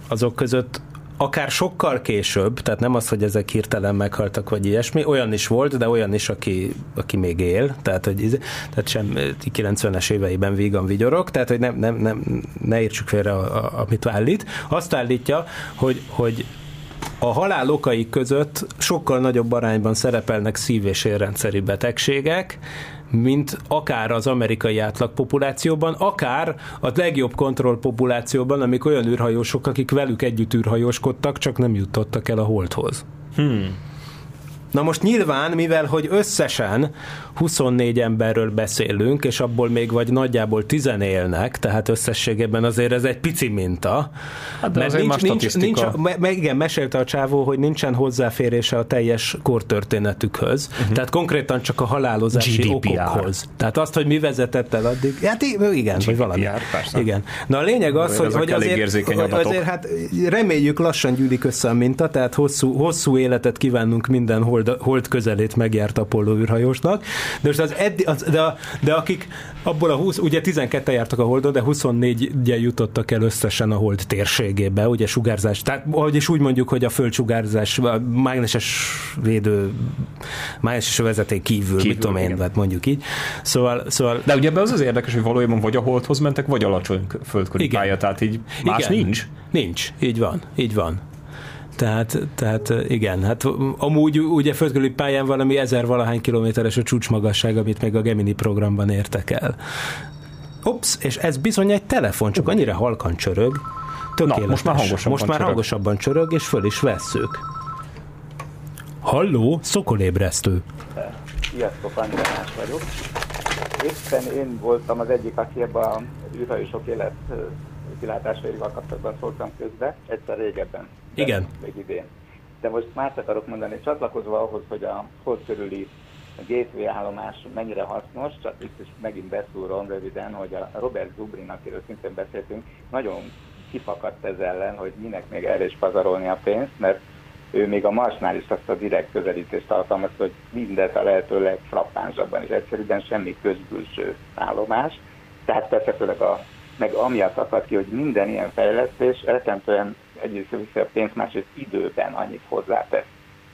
[SPEAKER 1] azok között akár sokkal később, tehát nem az, hogy ezek hirtelen meghaltak, vagy ilyesmi, olyan is volt, de olyan is, aki, aki még él, tehát, hogy tehát sem 90-es éveiben vígan vigyorok, tehát, hogy nem, nem, nem, ne értsük félre, a, a, amit állít. Azt állítja, hogy, hogy a halál okai között sokkal nagyobb arányban szerepelnek szív- és érrendszeri betegségek, mint akár az amerikai átlagpopulációban, akár a legjobb kontrollpopulációban, amik olyan űrhajósok, akik velük együtt űrhajóskodtak, csak nem jutottak el a holdhoz. Hmm. Na most nyilván, mivel hogy összesen 24 emberről beszélünk, és abból még vagy nagyjából 10 élnek, tehát összességében azért ez egy pici minta.
[SPEAKER 2] Hát de már
[SPEAKER 1] nincs, nincs,
[SPEAKER 2] statisztika.
[SPEAKER 1] me, igen, mesélte a csávó, hogy nincsen hozzáférése a teljes kortörténetükhöz. Uh-huh. Tehát konkrétan csak a halálozási
[SPEAKER 2] GDPR.
[SPEAKER 1] okokhoz. Tehát azt, hogy mi vezetett el addig. Hát igen, vagy valami.
[SPEAKER 2] persze.
[SPEAKER 1] Igen. Na a lényeg az, hogy, hogy azért, hogy azért hát reméljük lassan gyűlik össze a minta, tehát hosszú, hosszú életet kívánunk minden hold, hold közelét megjárt Apollo űrhajósnak, de most az, eddi, az de, de, akik abból a 20, ugye 12 jártak a holdon, de 24 jutottak el összesen a hold térségébe, ugye sugárzás, tehát ahogy is úgy mondjuk, hogy a földsugárzás, a mágneses védő, mágneses vezeték kívül, kívül mit tudom én, hát mondjuk így. Szóval, szóval
[SPEAKER 2] De ugye ebben az az érdekes, hogy valójában vagy a holdhoz mentek, vagy alacsony földkörüli
[SPEAKER 1] Igen.
[SPEAKER 2] pálya, tehát így más
[SPEAKER 1] Igen.
[SPEAKER 2] nincs.
[SPEAKER 1] Nincs, így van, így van. Tehát, tehát igen, hát amúgy ugye földkörüli pályán valami ezer valahány kilométeres a csúcsmagasság, amit még a Gemini programban értek el. Ups, és ez bizony egy telefon, csak annyira halkan csörög. Tökéletes.
[SPEAKER 2] most már hangosabban
[SPEAKER 1] Most már
[SPEAKER 2] csörög.
[SPEAKER 1] hangosabban csörög, és föl is vesszük. Halló, szokolébresztő.
[SPEAKER 3] Sziasztok, András vagyok. Éppen én voltam az egyik, aki ebben a űrhajósok élet kilátásaival kapcsolatban szóltam közbe, egyszer régebben.
[SPEAKER 1] Igen.
[SPEAKER 3] Még idén. De most más akarok mondani, csatlakozva ahhoz, hogy a hold körüli gateway állomás mennyire hasznos, csak itt is megint beszúrom röviden, hogy a Robert Zubrin, akiről szintén beszéltünk, nagyon kifakadt ez ellen, hogy minek még erre is pazarolni a pénzt, mert ő még a Marsnál is azt a direkt közelítést alkalmazta, hogy mindent a lehető legfrappánsabban és egyszerűen semmi közbülső állomás. Tehát persze főleg a, meg amiatt akad ki, hogy minden ilyen fejlesztés eltentően egyrészt vissza pénzt, másrészt időben annyit hozzátesz,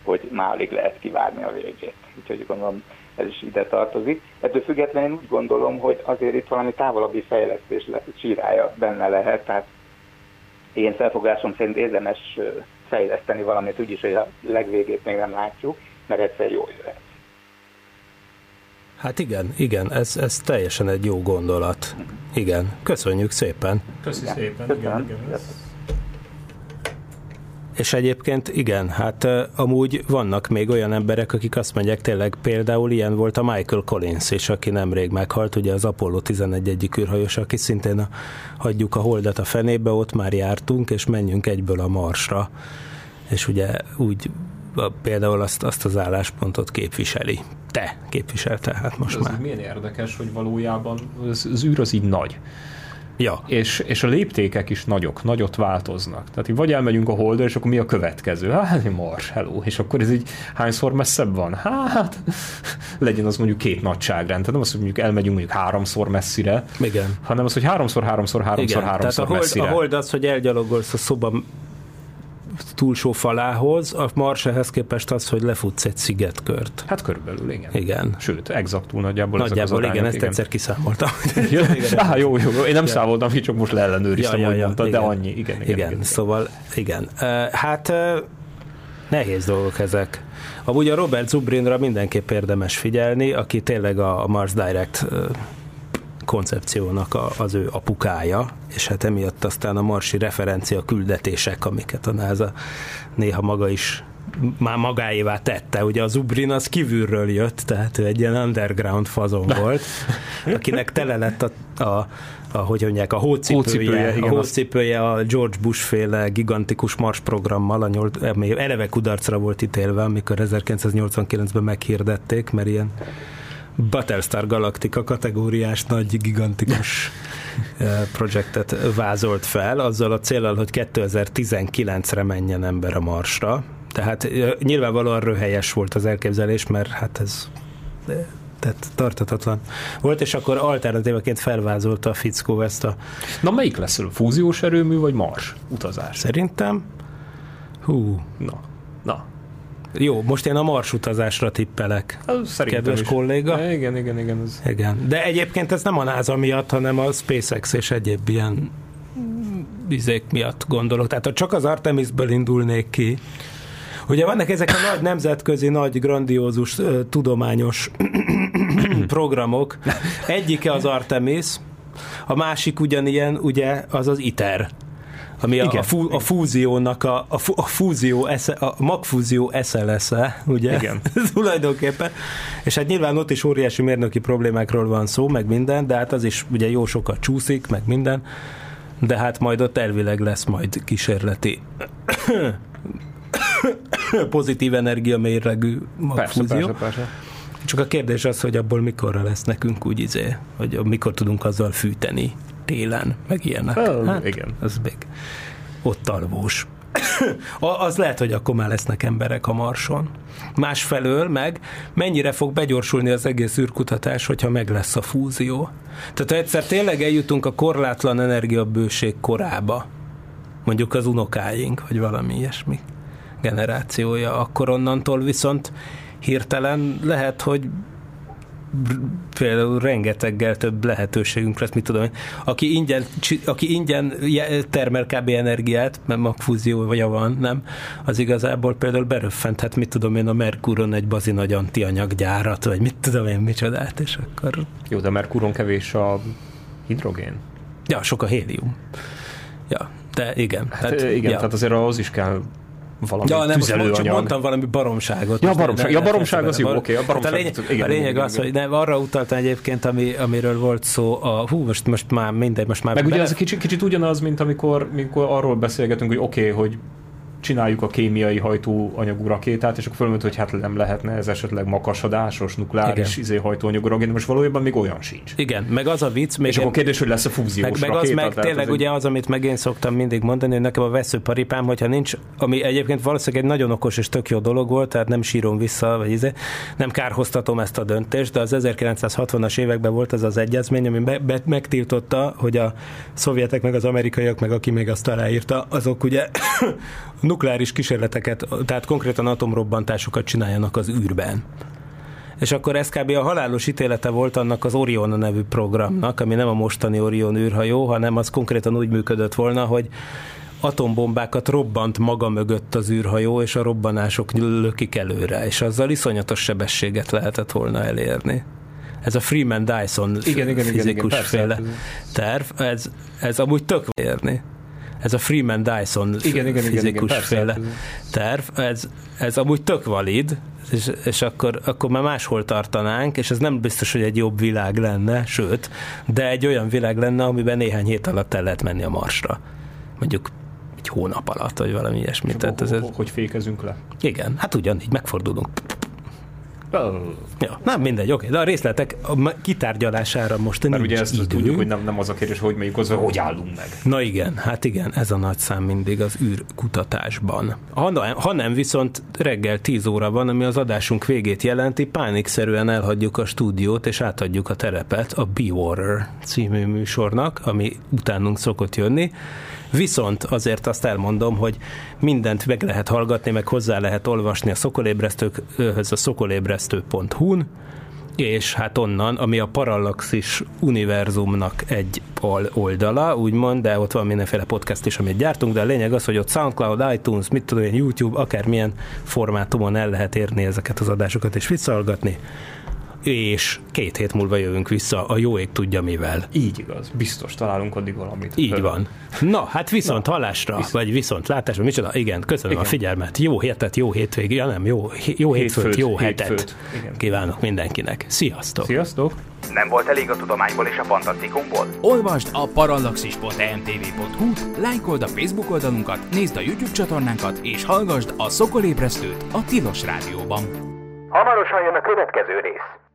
[SPEAKER 3] hogy már alig lehet kivárni a végét. Úgyhogy gondolom ez is ide tartozik. Ettől függetlenül én úgy gondolom, hogy azért itt valami távolabbi fejlesztés le, csirája benne lehet, tehát én felfogásom szerint érdemes fejleszteni valamit, úgyis, hogy a legvégét még nem látjuk, mert egyszer jó jöhet.
[SPEAKER 1] Hát igen, igen, ez, ez teljesen egy jó gondolat. Igen, köszönjük szépen.
[SPEAKER 2] Köszi szépen.
[SPEAKER 3] Köszönöm.
[SPEAKER 1] És egyébként igen, hát amúgy vannak még olyan emberek, akik azt mondják, tényleg például ilyen volt a Michael Collins is, aki nemrég meghalt, ugye az Apollo 11 egyik űrhajós, aki szintén a, hagyjuk a holdat a fenébe, ott már jártunk, és menjünk egyből a Marsra. És ugye úgy például azt, azt az álláspontot képviseli. Te képviselte, hát most
[SPEAKER 2] Ez
[SPEAKER 1] már.
[SPEAKER 2] milyen érdekes, hogy valójában az, az űr az így nagy.
[SPEAKER 1] Ja,
[SPEAKER 2] És, és a léptékek is nagyok, nagyot változnak. Tehát így vagy elmegyünk a holdra, és akkor mi a következő? Hát, Mars, hello. És akkor ez így hányszor messzebb van? Hát, legyen az mondjuk két nagyságrend. Tehát nem az, hogy mondjuk elmegyünk mondjuk háromszor messzire,
[SPEAKER 1] igen.
[SPEAKER 2] hanem az, hogy háromszor, háromszor, háromszor,
[SPEAKER 1] Igen, tehát a
[SPEAKER 2] háromszor
[SPEAKER 1] hold,
[SPEAKER 2] messzire.
[SPEAKER 1] a hold az, hogy elgyalogolsz a szoba túlsó falához, a Mars ehhez képest az, hogy lefutsz egy szigetkört.
[SPEAKER 2] Hát körülbelül, igen.
[SPEAKER 1] Igen.
[SPEAKER 2] Sőt, exaktul nagyjából
[SPEAKER 1] Nagyjából
[SPEAKER 2] ezek az
[SPEAKER 1] igen,
[SPEAKER 2] arányok,
[SPEAKER 1] ezt egyszer kiszámoltam.
[SPEAKER 2] Ja, Á, jó, jó, jó. Én nem számoltam ki, csak most leellenőriztem, ja, ja, ja, mondtad, de
[SPEAKER 1] igen.
[SPEAKER 2] annyi. Igen, igen,
[SPEAKER 1] igen,
[SPEAKER 2] igen, igen.
[SPEAKER 1] szóval igen. Hát nehéz dolgok ezek. Amúgy a Robert Zubrinra mindenképp érdemes figyelni, aki tényleg a, a Mars Direct koncepciónak a, az ő apukája, és hát emiatt aztán a marsi referencia küldetések, amiket a NASA néha maga is már magáévá tette. Ugye az Ubrin az kívülről jött, tehát ő egy ilyen underground fazon volt, akinek tele lett a, a, a hogy mondják, a hócipője,
[SPEAKER 2] Hócipője, igen,
[SPEAKER 1] a hócipője a George Bush féle gigantikus Mars programmal, a nyolc, ami eleve kudarcra volt ítélve, amikor 1989-ben meghirdették, mert ilyen Battlestar Galactica kategóriás nagy gigantikus eh, projektet vázolt fel, azzal a célral, hogy 2019-re menjen ember a Marsra. Tehát eh, nyilvánvalóan röhelyes volt az elképzelés, mert hát ez eh, tehát tartatatlan volt, és akkor alternatívaként felvázolta a fickó ezt a
[SPEAKER 2] Na, melyik lesz előbb? Fúziós erőmű, vagy Mars utazás?
[SPEAKER 1] szerintem hú,
[SPEAKER 2] Na, na.
[SPEAKER 1] Jó, most én a Mars utazásra tippelek.
[SPEAKER 2] Szerintem
[SPEAKER 1] Kedves
[SPEAKER 2] is.
[SPEAKER 1] kolléga.
[SPEAKER 2] Igen, igen, igen. Ez...
[SPEAKER 1] Igen. De egyébként ez nem a NASA miatt, hanem a SpaceX és egyéb ilyen izék miatt gondolok. Tehát ha csak az Artemisből indulnék ki, Ugye vannak ezek a nagy nemzetközi, nagy, grandiózus, tudományos programok. Egyike az Artemis, a másik ugyanilyen, ugye, az az ITER ami a,
[SPEAKER 2] Igen.
[SPEAKER 1] a, fú, a fúziónak a, a, fú, a fúzió esze, a magfúzió esze lesz ugye?
[SPEAKER 2] Igen.
[SPEAKER 1] Tulajdonképpen. És hát nyilván ott is óriási mérnöki problémákról van szó, meg minden, de hát az is ugye jó sokat csúszik, meg minden. De hát majd ott elvileg lesz majd kísérleti pozitív energia mérlegű
[SPEAKER 2] Persze,
[SPEAKER 1] magfúzió.
[SPEAKER 2] persze, persze.
[SPEAKER 1] Csak a kérdés az, hogy abból mikorra lesz nekünk úgy izé, hogy mikor tudunk azzal fűteni télen, meg ilyenek.
[SPEAKER 2] Ö, igen.
[SPEAKER 1] Az még ott alvós. Az lehet, hogy akkor már lesznek emberek a Marson. Másfelől meg mennyire fog begyorsulni az egész űrkutatás, hogyha meg lesz a fúzió. Tehát ha egyszer tényleg eljutunk a korlátlan energiabőség korába, mondjuk az unokáink, vagy valami ilyesmi generációja, akkor onnantól viszont hirtelen lehet, hogy például rengeteggel több lehetőségünk lesz, mit tudom én. Aki ingyen, aki ingyen termel kb. energiát, mert magfúziója van, nem? Az igazából például beröffenthet, mit tudom én, a Merkuron egy bazi nagy antianyaggyárat, vagy mit tudom én, micsodát, és akkor
[SPEAKER 2] Jó, de Merkuron kevés a hidrogén.
[SPEAKER 1] ja, sok a hélium. Ja, de igen.
[SPEAKER 2] Hát, tehát, igen,
[SPEAKER 1] ja.
[SPEAKER 2] tehát azért ahhoz is kell valami
[SPEAKER 1] Ja, nem, most mond- csak
[SPEAKER 2] tüzelőanyag.
[SPEAKER 1] mondtam valami baromságot.
[SPEAKER 2] Ja,
[SPEAKER 1] Most
[SPEAKER 2] baromság- ja, baromság az jó, oké, a baromság-
[SPEAKER 1] Hát a lényeg,
[SPEAKER 2] igen,
[SPEAKER 1] a lényeg
[SPEAKER 2] igen,
[SPEAKER 1] az,
[SPEAKER 2] igen.
[SPEAKER 1] hogy nem, arra utaltam egyébként, ami, amiről volt szó, a, hú, most, most már mindegy, most már
[SPEAKER 2] Meg ugye
[SPEAKER 1] bele-
[SPEAKER 2] ez kicsit, kicsit ugyanaz, mint amikor, amikor arról beszélgetünk, hogy oké, okay, hogy csináljuk a kémiai hajtóanyagú rakétát, és akkor fölmött, hogy hát nem lehetne ez esetleg makasadásos, nukleáris
[SPEAKER 1] Igen.
[SPEAKER 2] izé, hajtóanyagú rakéta, most valójában még olyan sincs.
[SPEAKER 1] Igen, meg az a vicc, még
[SPEAKER 2] És akkor kérdés, hogy lesz a fúziós
[SPEAKER 1] meg, meg
[SPEAKER 2] rakéta.
[SPEAKER 1] az meg tényleg
[SPEAKER 2] egy-
[SPEAKER 1] ugye az, amit meg én szoktam mindig mondani, hogy nekem a veszőparipám, hogyha nincs, ami egyébként valószínűleg egy nagyon okos és tök jó dolog volt, tehát nem sírom vissza, vagy izé, nem kárhoztatom ezt a döntést, de az 1960-as években volt ez az egyezmény, ami be, be, megtiltotta, hogy a szovjetek, meg az amerikaiak, meg aki még azt aláírta, azok ugye nukleáris kísérleteket, tehát konkrétan atomrobbantásokat csináljanak az űrben. És akkor ez kb. a halálos ítélete volt annak az Orion nevű programnak, ami nem a mostani Orion űrhajó, hanem az konkrétan úgy működött volna, hogy atombombákat robbant maga mögött az űrhajó, és a robbanások lökik előre, és azzal iszonyatos sebességet lehetett volna elérni. Ez a Freeman Dyson
[SPEAKER 2] Igen, igen, igen, igen,
[SPEAKER 1] fizikus
[SPEAKER 2] persze.
[SPEAKER 1] féle terv, ez, ez amúgy tök érni. Ez a Freeman Dyson
[SPEAKER 2] Igen, igen, igen, igen,
[SPEAKER 1] fizikus
[SPEAKER 2] persze.
[SPEAKER 1] féle terv, ez, ez amúgy tök valid, és, és akkor, akkor már máshol tartanánk, és ez nem biztos, hogy egy jobb világ lenne, sőt, de egy olyan világ lenne, amiben néhány hét alatt el lehet menni a Marsra. Mondjuk egy hónap alatt, vagy valami ilyesmi. Tehát ez,
[SPEAKER 2] Hogy fékezünk le?
[SPEAKER 1] igen, hát ugyanígy megfordulunk. Ja, nem mindegy, oké, de a részletek a kitárgyalására most
[SPEAKER 2] Mert
[SPEAKER 1] nincs
[SPEAKER 2] ugye ezt
[SPEAKER 1] idő.
[SPEAKER 2] tudjuk, hogy nem, nem az a kérdés, hogy melyik az, hogy állunk meg.
[SPEAKER 1] Na igen, hát igen, ez a nagy szám mindig az űrkutatásban. Ha, nem- ha nem, viszont reggel 10 óra van, ami az adásunk végét jelenti, pánikszerűen elhagyjuk a stúdiót, és átadjuk a terepet a Be Water című műsornak, ami utánunk szokott jönni. Viszont azért azt elmondom, hogy mindent meg lehet hallgatni, meg hozzá lehet olvasni a szokolébresztőkhöz a szokolébresztő.hu-n, és hát onnan, ami a Parallaxis univerzumnak egy al- oldala, úgymond, de ott van mindenféle podcast is, amit gyártunk, de a lényeg az, hogy ott SoundCloud, iTunes, mit tudom én, YouTube, akármilyen formátumon el lehet érni ezeket az adásokat és visszahallgatni. És két hét múlva jövünk vissza, a jó ég tudja mivel.
[SPEAKER 2] Így igaz, biztos találunk addig valamit.
[SPEAKER 1] Így van. Na, hát viszont Na, hallásra, viszont. vagy viszont látásra, micsoda? Igen, köszönöm
[SPEAKER 2] Igen.
[SPEAKER 1] A figyelmet. Jó hétet, jó hétvég, ja nem, jó, jó hétfőt,
[SPEAKER 2] Hétfőt,
[SPEAKER 1] jó hetet.
[SPEAKER 2] hétfőt. Igen.
[SPEAKER 1] Kívánok mindenkinek. Sziasztok!
[SPEAKER 2] Sziasztok!
[SPEAKER 4] Nem volt elég a tudományból és a fantasztikumból?
[SPEAKER 5] Olvasd a parallaxis.emtv.hu, lájkold a Facebook oldalunkat, nézd a YouTube csatornánkat, és hallgassd a Szokolébresztőt a Tilos Rádióban.
[SPEAKER 4] Hamarosan jön a következő rész.